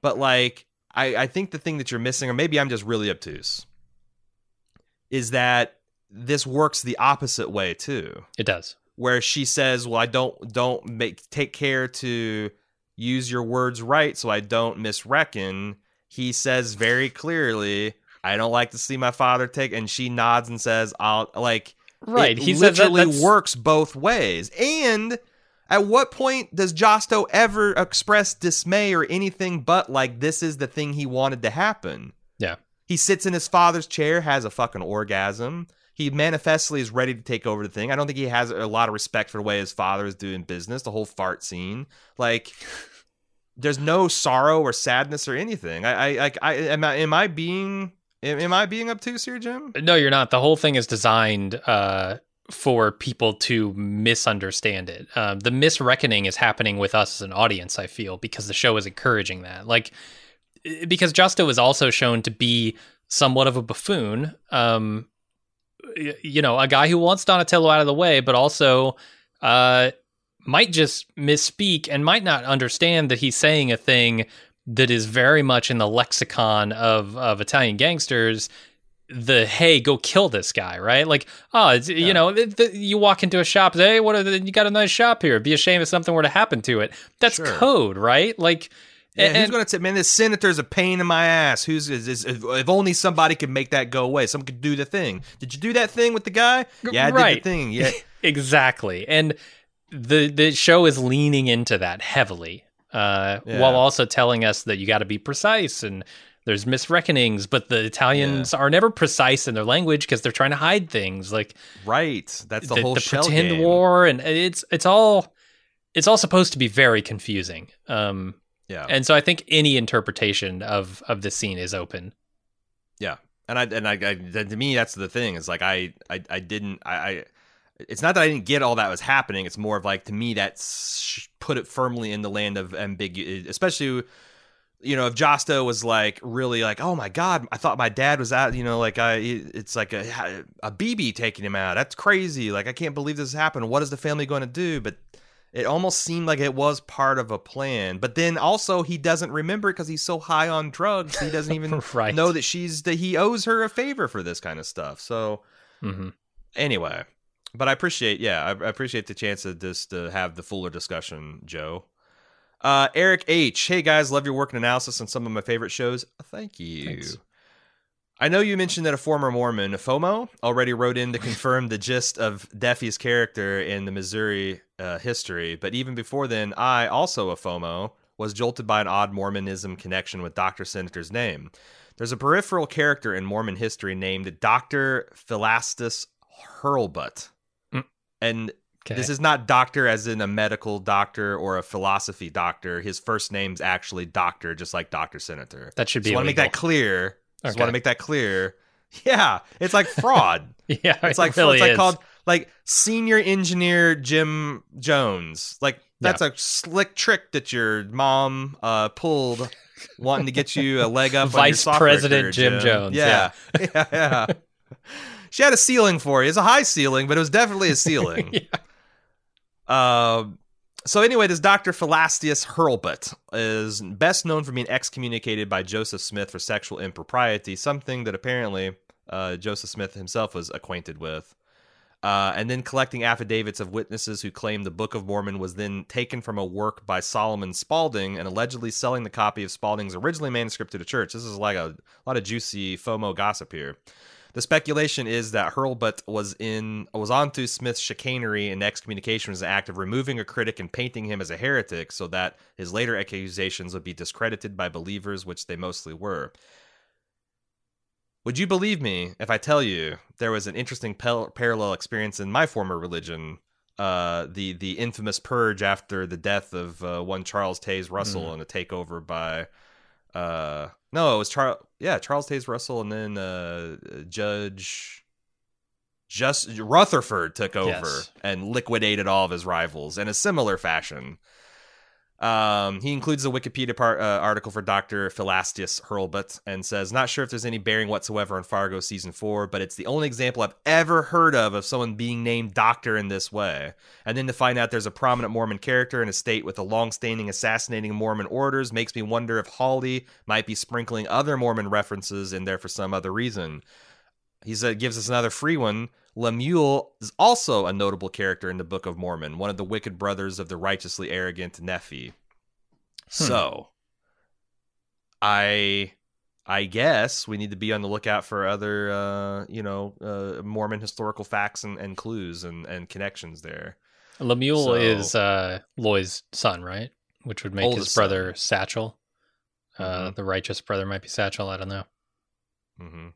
but like I, I think the thing that you're missing, or maybe I'm just really obtuse, is that this works the opposite way too, It does. where she says, "Well, I don't don't make take care to use your words right, so I don't misreckon." He says very clearly, "I don't like to see my father take," and she nods and says, "I'll like." Right. He said that, literally works both ways. And at what point does Josto ever express dismay or anything but like this is the thing he wanted to happen? Yeah. He sits in his father's chair, has a fucking orgasm. He manifestly is ready to take over the thing. I don't think he has a lot of respect for the way his father is doing business, the whole fart scene. Like there's no sorrow or sadness or anything. I I like I am I am I being Am, I being obtuse here, Jim? No, you're not. The whole thing is designed uh, for people to misunderstand it. Um, the misreckoning is happening with us as an audience, I feel, because the show is encouraging that. Like, because Josto is also shown to be somewhat of a buffoon. Um, you know, a guy who wants Donatello out of the way, but also uh, might just misspeak and might not understand that he's saying a thing that is very much in the lexicon of of Italian gangsters. The hey, go kill this guy, right? Like, oh, it's, you know, the, the, you walk into a shop, hey, what? Are the, you got a nice shop here. Be ashamed if something were to happen to it. That's Sure. code, right? Like, Yeah, and- who's going to say, man, this senator's a pain in my ass. Who's is, is, if, if only somebody could make that go away. Someone could do the thing. Did you do that thing with the guy? Yeah, I Right. did the thing. Yeah, exactly and the the show is leaning into that heavily uh Yeah. while also telling us that you got to be precise and there's misreckonings but the italians are never precise in their language because they're trying to hide things like right. That's the, the, whole the shell pretend game. war and it's it's all it's all supposed to be very confusing um Yeah, and so i think any interpretation of of the scene is open yeah. And I and I, I to me that's the thing. Is like I I, I didn't I, I. It's not that I didn't get all that was happening. It's more of like to me that's put it firmly in the land of ambiguity, especially. You know, if Josto was like really like, oh my god, I thought my dad was out. You know, like I, it's like a a BB taking him out. That's crazy. Like I can't believe this happened. What is the family going to do? But it almost seemed like it was part of a plan. But then also he doesn't remember because he's so high on drugs. He doesn't even Right. know that she's that he owes her a favor for this kind of stuff. So hmm anyway, but I appreciate yeah, I, I appreciate the chance of this to have the fuller discussion, Joe. Uh, Eric H. Hey guys, love your work and analysis on some of my favorite shows. Thank you. Thanks. I know you mentioned that a former Mormon, FOMO, already wrote in to confirm the gist of Deafy's character in the Missouri uh, history, but even before then, I, also a FOMO, was jolted by an odd Mormonism connection with Dr. Senator's name. There's a peripheral character in Mormon history named Dr. Philastus Hurlbut. And okay this is not doctor as in a medical doctor or a philosophy doctor. His first name's actually Doctor, just like Dr. Senator. that should be Just want to make that clear. Just Okay. want to make that clear. Yeah, it's like fraud. yeah it's it like really it's like is. called like senior engineer Jim Jones. Like that's a slick trick that your mom uh, pulled, wanting to get you a leg up. Vice President career, Jim Jones, Yeah, yeah, yeah. She had a ceiling for you. It's a high ceiling, but it was definitely a ceiling. Yeah. Um, so anyway, this Dr. Philastus Hurlbut is best known for being excommunicated by Joseph Smith for sexual impropriety, something that apparently uh, Joseph Smith himself was acquainted with. Uh, and then collecting affidavits of witnesses who claimed the Book of Mormon was then taken from a work by Solomon Spalding and allegedly selling the copy of Spalding's originally manuscript to the church. This is like a, lot of juicy FOMO gossip here. The speculation is that Hurlbut was in was onto Smith's chicanery and excommunication was an act of removing a critic and painting him as a heretic, so that his later accusations would be discredited by believers, which they mostly were. Would you believe me if I tell you there was an interesting pel- parallel experience in my former religion? Uh, the the infamous purge after the death of uh, one Charles Taze Russell and a takeover by uh no it was Charles yeah Charles Taze Russell and then uh Judge just Rutherford took over Yes. and liquidated all of his rivals in a similar fashion. Um, he includes a Wikipedia part, uh, article for Dr. Philastus Hurlbut and says, Not sure if there's any bearing whatsoever on Fargo season four, but it's the only example I've ever heard of of someone being named Doctor in this way. And then to find out there's a prominent Mormon character in a state with a long standing assassinating Mormon orders makes me wonder if Hawley might be sprinkling other Mormon references in there for some other reason. He said, gives us another free one. Lemuel is also a notable character in the Book of Mormon, one of the wicked brothers of the righteously arrogant Nephi. So, I, I guess we need to be on the lookout for other, uh, you know, uh, Mormon historical facts and, and clues and, and connections there. Lemuel So- is uh, Loy's son, right? Which would make his brother Satchel. Uh, Mhm. The righteous brother might be Satchel. I don't know. hmm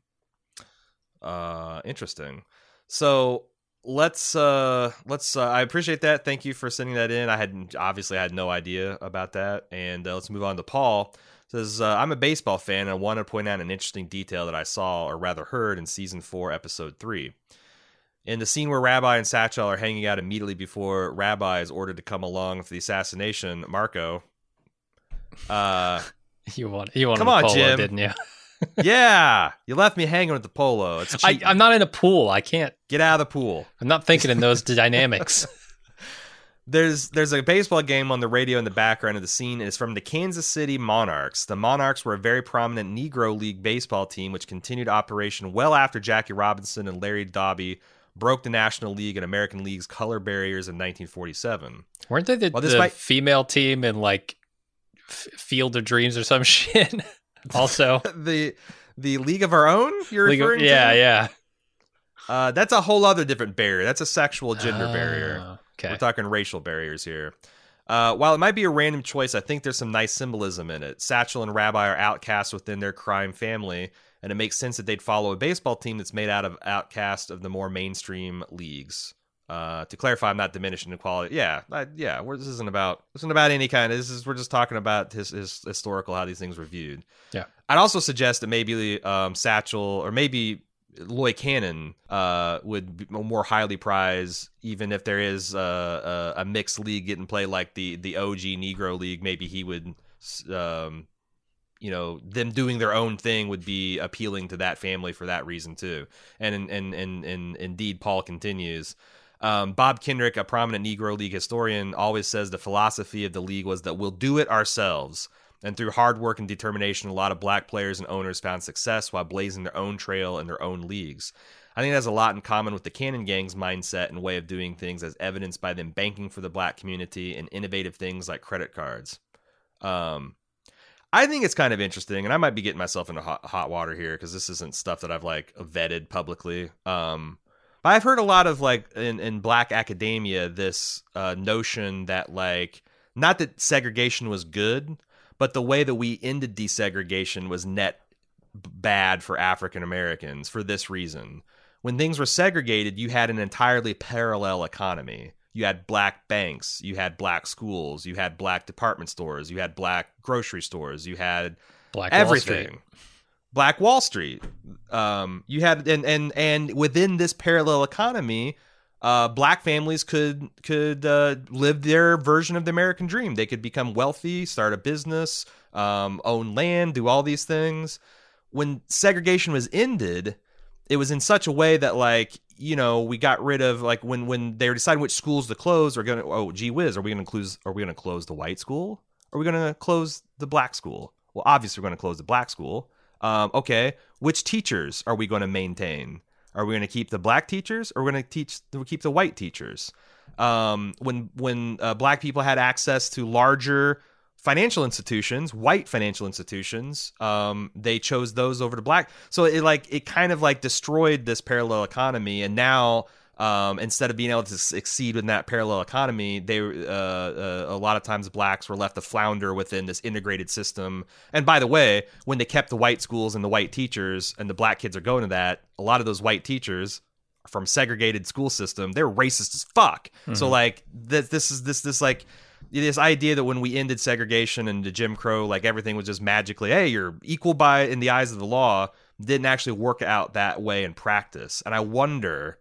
Uh, interesting. So let's uh let's uh, I appreciate that. Thank you for sending that in. I had obviously I had no idea about that, and uh, let's move on to Paul. says uh, I'm a baseball fan and I want to point out an interesting detail that I saw or rather heard in season four, episode three. In the scene where Rabbi and Satchel are hanging out immediately before Rabbi is ordered to come along for the assassination, Marco. Uh, You want you wanted Come on, polo, Jim. didn't you? Yeah, you left me hanging with the polo. It's I, I'm not in a pool. I can't. Get out of the pool. I'm not thinking in those dynamics. There's there's a baseball game on the radio in the background of the scene. It's from the Kansas City Monarchs. The Monarchs were a very prominent Negro League baseball team which continued operation well after Jackie Robinson and Larry Doby broke the National League and American League's color barriers in 1947. Weren't they the, Well, the might- female team in like F- Field of Dreams or some shit? Also, the the League of Our Own you're League of- referring yeah, to? yeah. Uh, that's a whole other different barrier. That's a sexual gender barrier. Oh, Okay. We're talking racial barriers here. Uh, while it might be a random choice, I think there's some nice symbolism in it. Satchel and Rabbi are outcasts within their crime family, and it makes sense that they'd follow a baseball team that's made out of outcasts of the more mainstream leagues. Uh, to clarify, I'm not diminishing the quality. Yeah, I, yeah. We're, this isn't about this isn't about any kind of. This is we're just talking about his, his historical how these things were viewed. Yeah. I'd also suggest that maybe um, Satchel or maybe Loy Cannon uh, would be more highly prize, even if there is a, a, a mixed league getting played like the the OG Negro League. Maybe he would, um, you know, them doing their own thing would be appealing to that family for that reason too. And and and and indeed, Paul continues. Um, Bob Kendrick, a prominent Negro League historian, always says the philosophy of the league was that we'll do it ourselves. And through hard work and determination, a lot of black players and owners found success while blazing their own trail in their own leagues. I think it has a lot in common with the Cannon Gang's mindset and way of doing things, as evidenced by them banking for the black community and innovative things like credit cards. Um, I think it's kind of interesting, and I might be getting myself into hot, hot water here because this isn't stuff that I've like vetted publicly. Um, but I've heard a lot of like in, in black academia this uh, notion that like not that segregation was good, but the way that we ended desegregation was net bad for African Americans for this reason. When things were segregated, you had an entirely parallel economy. You had black banks, you had black schools, you had black department stores, you had black grocery stores, you had Black everything. Black Wall Street. Um, you had and and and within this parallel economy, uh, black families could could uh, live their version of the American dream. They could become wealthy, start a business, um, own land, do all these things. When segregation was ended, it was in such a way that like you know we got rid of like when when they were deciding which schools to close or gonna oh gee whiz are we gonna close are we gonna close the white school are we gonna close the black school well obviously we're gonna close the black school um, okay which teachers are we going to maintain are we going to keep the black teachers or are we going to teach we keep the white teachers um, when when uh, black people had access to larger financial institutions, white financial institutions, um, they chose those over to black. So it like it kind of like destroyed this parallel economy, and now. Um, instead of being able to succeed in that parallel economy, they uh, uh, a lot of times blacks were left to flounder within this integrated system. And by the way, when they kept the white schools and the white teachers, and the black kids are going to that, a lot of those white teachers from segregated school system, they're racist as fuck. So like this, this is this this like this idea that when we ended segregation and the Jim Crow, like everything was just magically, hey, you're equal by in the eyes of the law, didn't actually work out that way in practice. And I wonder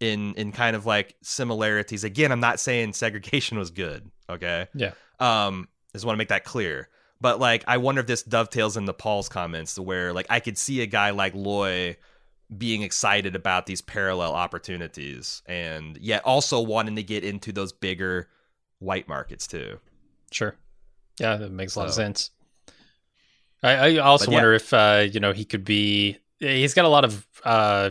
in in kind of like similarities. Again, I'm not saying segregation was good. Okay. Yeah. Um, I just want to make that clear. But like, I wonder if this dovetails into Paul's comments, where like I could see a guy like Loy being excited about these parallel opportunities, and yet also wanting to get into those bigger white markets too. Sure. Yeah, that makes a lot of sense. I, I also But yeah. wonder if uh, you know he could be. He's got a lot of uh,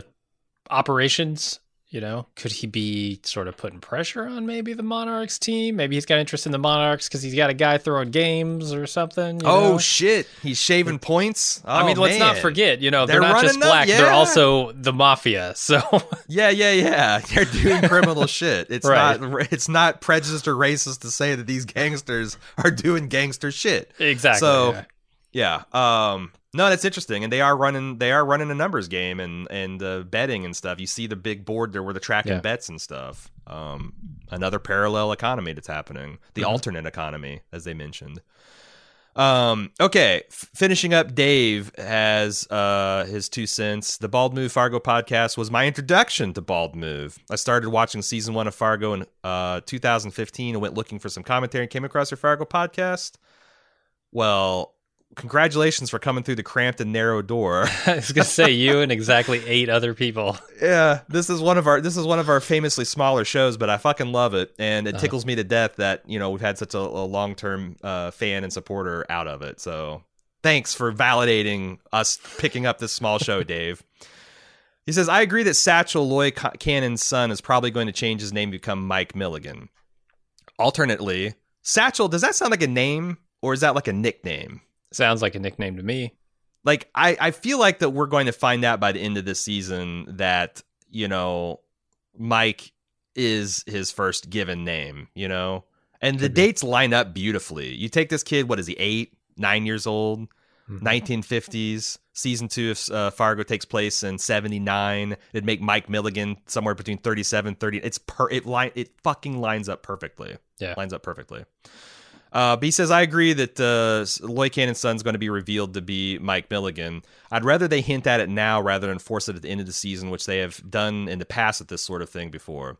operations. You know, could he be sort of putting pressure on maybe the Monarchs team? Maybe he's got interest in the Monarchs because he's got a guy throwing games or something. you oh know? shit, he's shaving points. I mean, Oh, let's not forget. You know, they're, They're not just up- black; they're also the mafia. So Yeah, yeah, yeah. They're doing criminal shit. It's Right. not it's not prejudiced or racist to say that these gangsters are doing gangster shit. exactly. So- yeah. Yeah. Um no, that's interesting. And they are running they are running a numbers game and and uh, betting and stuff. You see the big board there where they're tracking Yeah. bets and stuff. Um another parallel economy that's happening. The Mhm. alternate economy as they mentioned. Um, okay, f- finishing up, Dave has uh, his two cents. The Bald Move Fargo podcast was my introduction to Bald Move. I started watching season one of Fargo in uh, 2015 and went looking for some commentary and came across your Fargo podcast. Well, congratulations for coming through the cramped and narrow door. I was gonna say you and exactly eight other people. yeah, this is one of our this is one of our famously smaller shows, but I fucking love it, and it tickles me to death that you know we've had such a, a long term uh, fan and supporter out of it. So thanks for validating us picking up this small show, Dave. He says, I agree that Satchel Loy Ca- Cannon's son is probably going to change his name to become Mike Milligan. Alternately, Satchel, does that sound like a name or is that like a nickname? Sounds like a nickname to me. like I, I feel like that we're going to find out by the end of this season that you know mike is his first given name you know? And the dates line up beautifully. You take this kid what is he eight nine years old? Mhm. 1950s season two of uh, fargo takes place in 79 it'd make mike milligan somewhere between 37 30 it's per it line it fucking lines up perfectly. Yeah. lines up perfectly uh, but he says, I agree that uh, Loy Cannon's son is going to be revealed to be Mike Milligan. I'd rather they hint at it now rather than force it at the end of the season, which they have done in the past with this sort of thing before.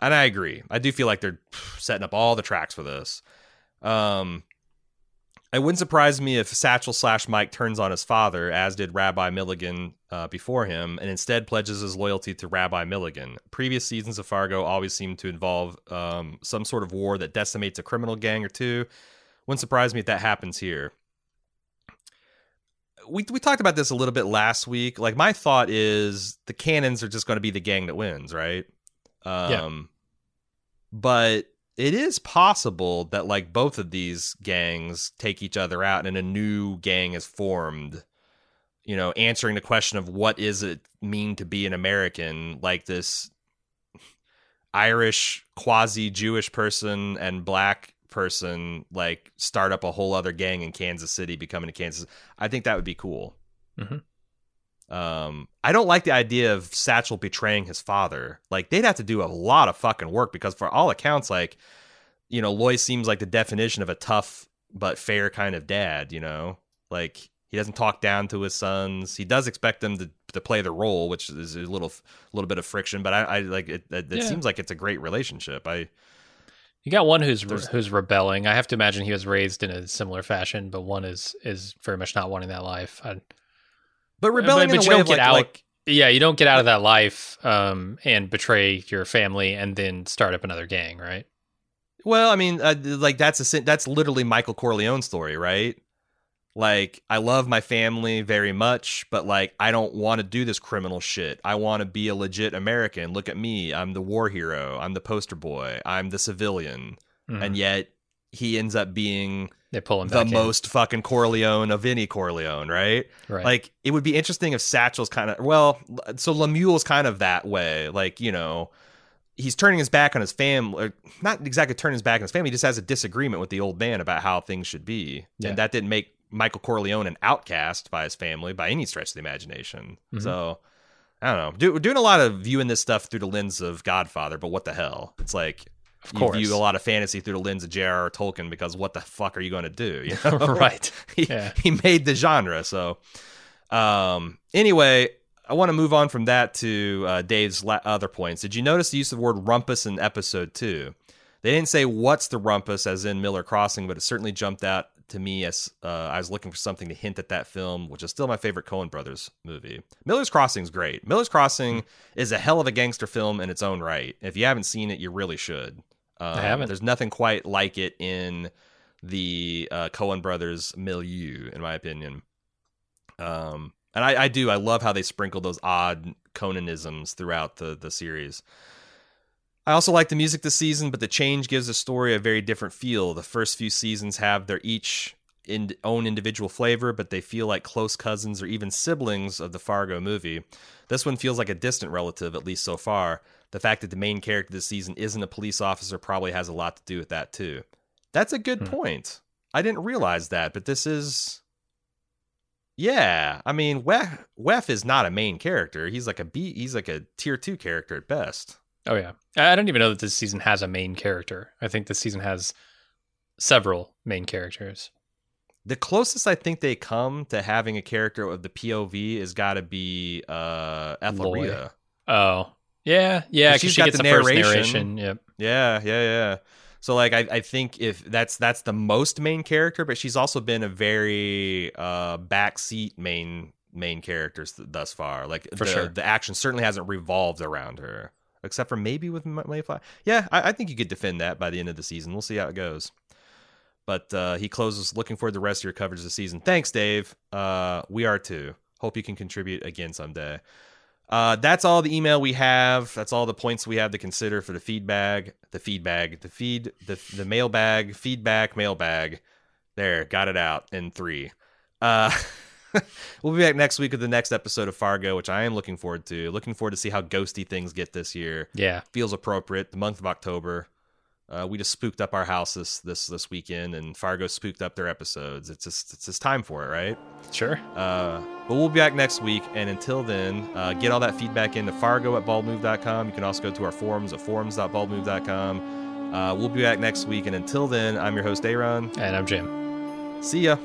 And I agree. I do feel like they're setting up all the tracks for this. Um, it wouldn't surprise me if Satchel slash Mike turns on his father, as did Rabbi Milligan uh, before him, and instead pledges his loyalty to Rabbi Milligan. Previous seasons of Fargo always seem to involve um, some sort of war that decimates a criminal gang or two. Wouldn't surprise me if that happens here. We we talked about this a little bit last week. Like my thought is the cannons are just going to be the gang that wins, right? Um, Yeah. But it is possible that like both of these gangs take each other out and a new gang is formed you know answering the question of what is it mean to be an american like this irish quasi jewish person and black person like start up a whole other gang in kansas city becoming a kansas i think that would be cool Mhm. Um i don't like the idea of satchel betraying his father like they'd have to do a lot of fucking work because for all accounts like you know loy seems like the definition of a tough but fair kind of dad you know like he doesn't talk down to his sons he does expect them to, to play the role which is a little a little bit of friction but i, I like it it, it Yeah. seems like it's a great relationship i You got one who's There's- who's rebelling. I have to imagine he was raised in a similar fashion, but one is is very much not wanting that life. I, but rebelling but in you a way don't of get like, out- like yeah, you don't get out of that life um, and betray your family and then start up another gang, right? Well, I mean, uh, like that's a that's literally Michael Corleone's story, right? Like, I love my family very much, but like, I don't want to do this criminal shit. I want to be a legit American. Look at me. I'm the war hero. I'm the poster boy. I'm the civilian. Mhm. And yet, he ends up being they pull him the back in. most fucking Corleone of any Corleone, right? right. Like it would be interesting if Satchel's kind of well, so Lemuel's kind of that way. Like you know, he's turning his back on his family, not exactly turning his back on his family. He just has a disagreement with the old man about how things should be, Yeah. and that didn't make Michael Corleone an outcast by his family by any stretch of the imagination. Mhm. So. I don't know. Do, we're doing a lot of viewing this stuff through the lens of Godfather, but what the hell? It's like of course. you view a lot of fantasy through the lens of J.R.R. Tolkien because what the fuck are you going to do? You know? right? he, Yeah. he made the genre. So, um, anyway, I want to move on from that to uh, Dave's la- other points. Did you notice the use of the word rumpus in episode two? They didn't say what's the rumpus, as in Miller Crossing, but it certainly jumped out to me as uh, I was looking for something to hint at that film, which is still my favorite Coen Brothers movie. Miller's Crossing is great. Miller's Crossing is a hell of a gangster film in its own right. If you haven't seen it, you really should. Um, haven't. There's nothing quite like it in the uh, Coen Brothers milieu, in my opinion. Um, and I, I do. I love how they sprinkle those odd Coenisms throughout the the series. I also like the music this season, but the change gives the story a very different feel. The first few seasons have their each in, own individual flavor, but they feel like close cousins or even siblings of the Fargo movie. This one feels like a distant relative, at least so far. The fact that the main character this season isn't a police officer probably has a lot to do with that too. That's a good Hmm. point. I didn't realize that, but this is yeah, I mean, Weff, Weff is not a main character. He's like a B. He's like a tier two character at best. Oh yeah, I don't even know that this season has a main character. I think this season has several main characters. the closest I think they come to having a character of the POV is got to be uh, Ethelrida. Oh, yeah, yeah. She's she got gets the the, first narration. narration. Yep. Yeah, yeah, yeah. So like I, I think if that's that's the most main character, but she's also been a very uh backseat main main characters th- thus far. Like For the, sure. the action certainly hasn't revolved around her, except for maybe with Mayfly. Yeah, I, I think you could defend that by the end of the season. We'll see how it goes. But uh, he closes looking forward to the rest of your coverage the season. Thanks, Dave. Uh, we are too. Hope you can contribute again someday. Uh, that's all the email we have. That's all the points we have to consider for the feedback, the feedback, the feed, the the mailbag, feedback, mailbag. There, got it out in three. Uh, we'll be back next week with the next episode of Fargo, which I am looking forward to. Looking forward to see how ghosty things get this year. Yeah. Feels appropriate. The month of October. Uh, we just spooked up our house this this this weekend, and Fargo spooked up their episodes. It's just it's just time for it, right? Sure. Uh, but we'll be back next week. And until then, uh, get all that feedback into Fargo at baldmove.com. You can also go to our forums at forums.baldmove.com. Uh, we'll be back next week. And until then, I'm your host, Aaron. And I'm Jim. See ya.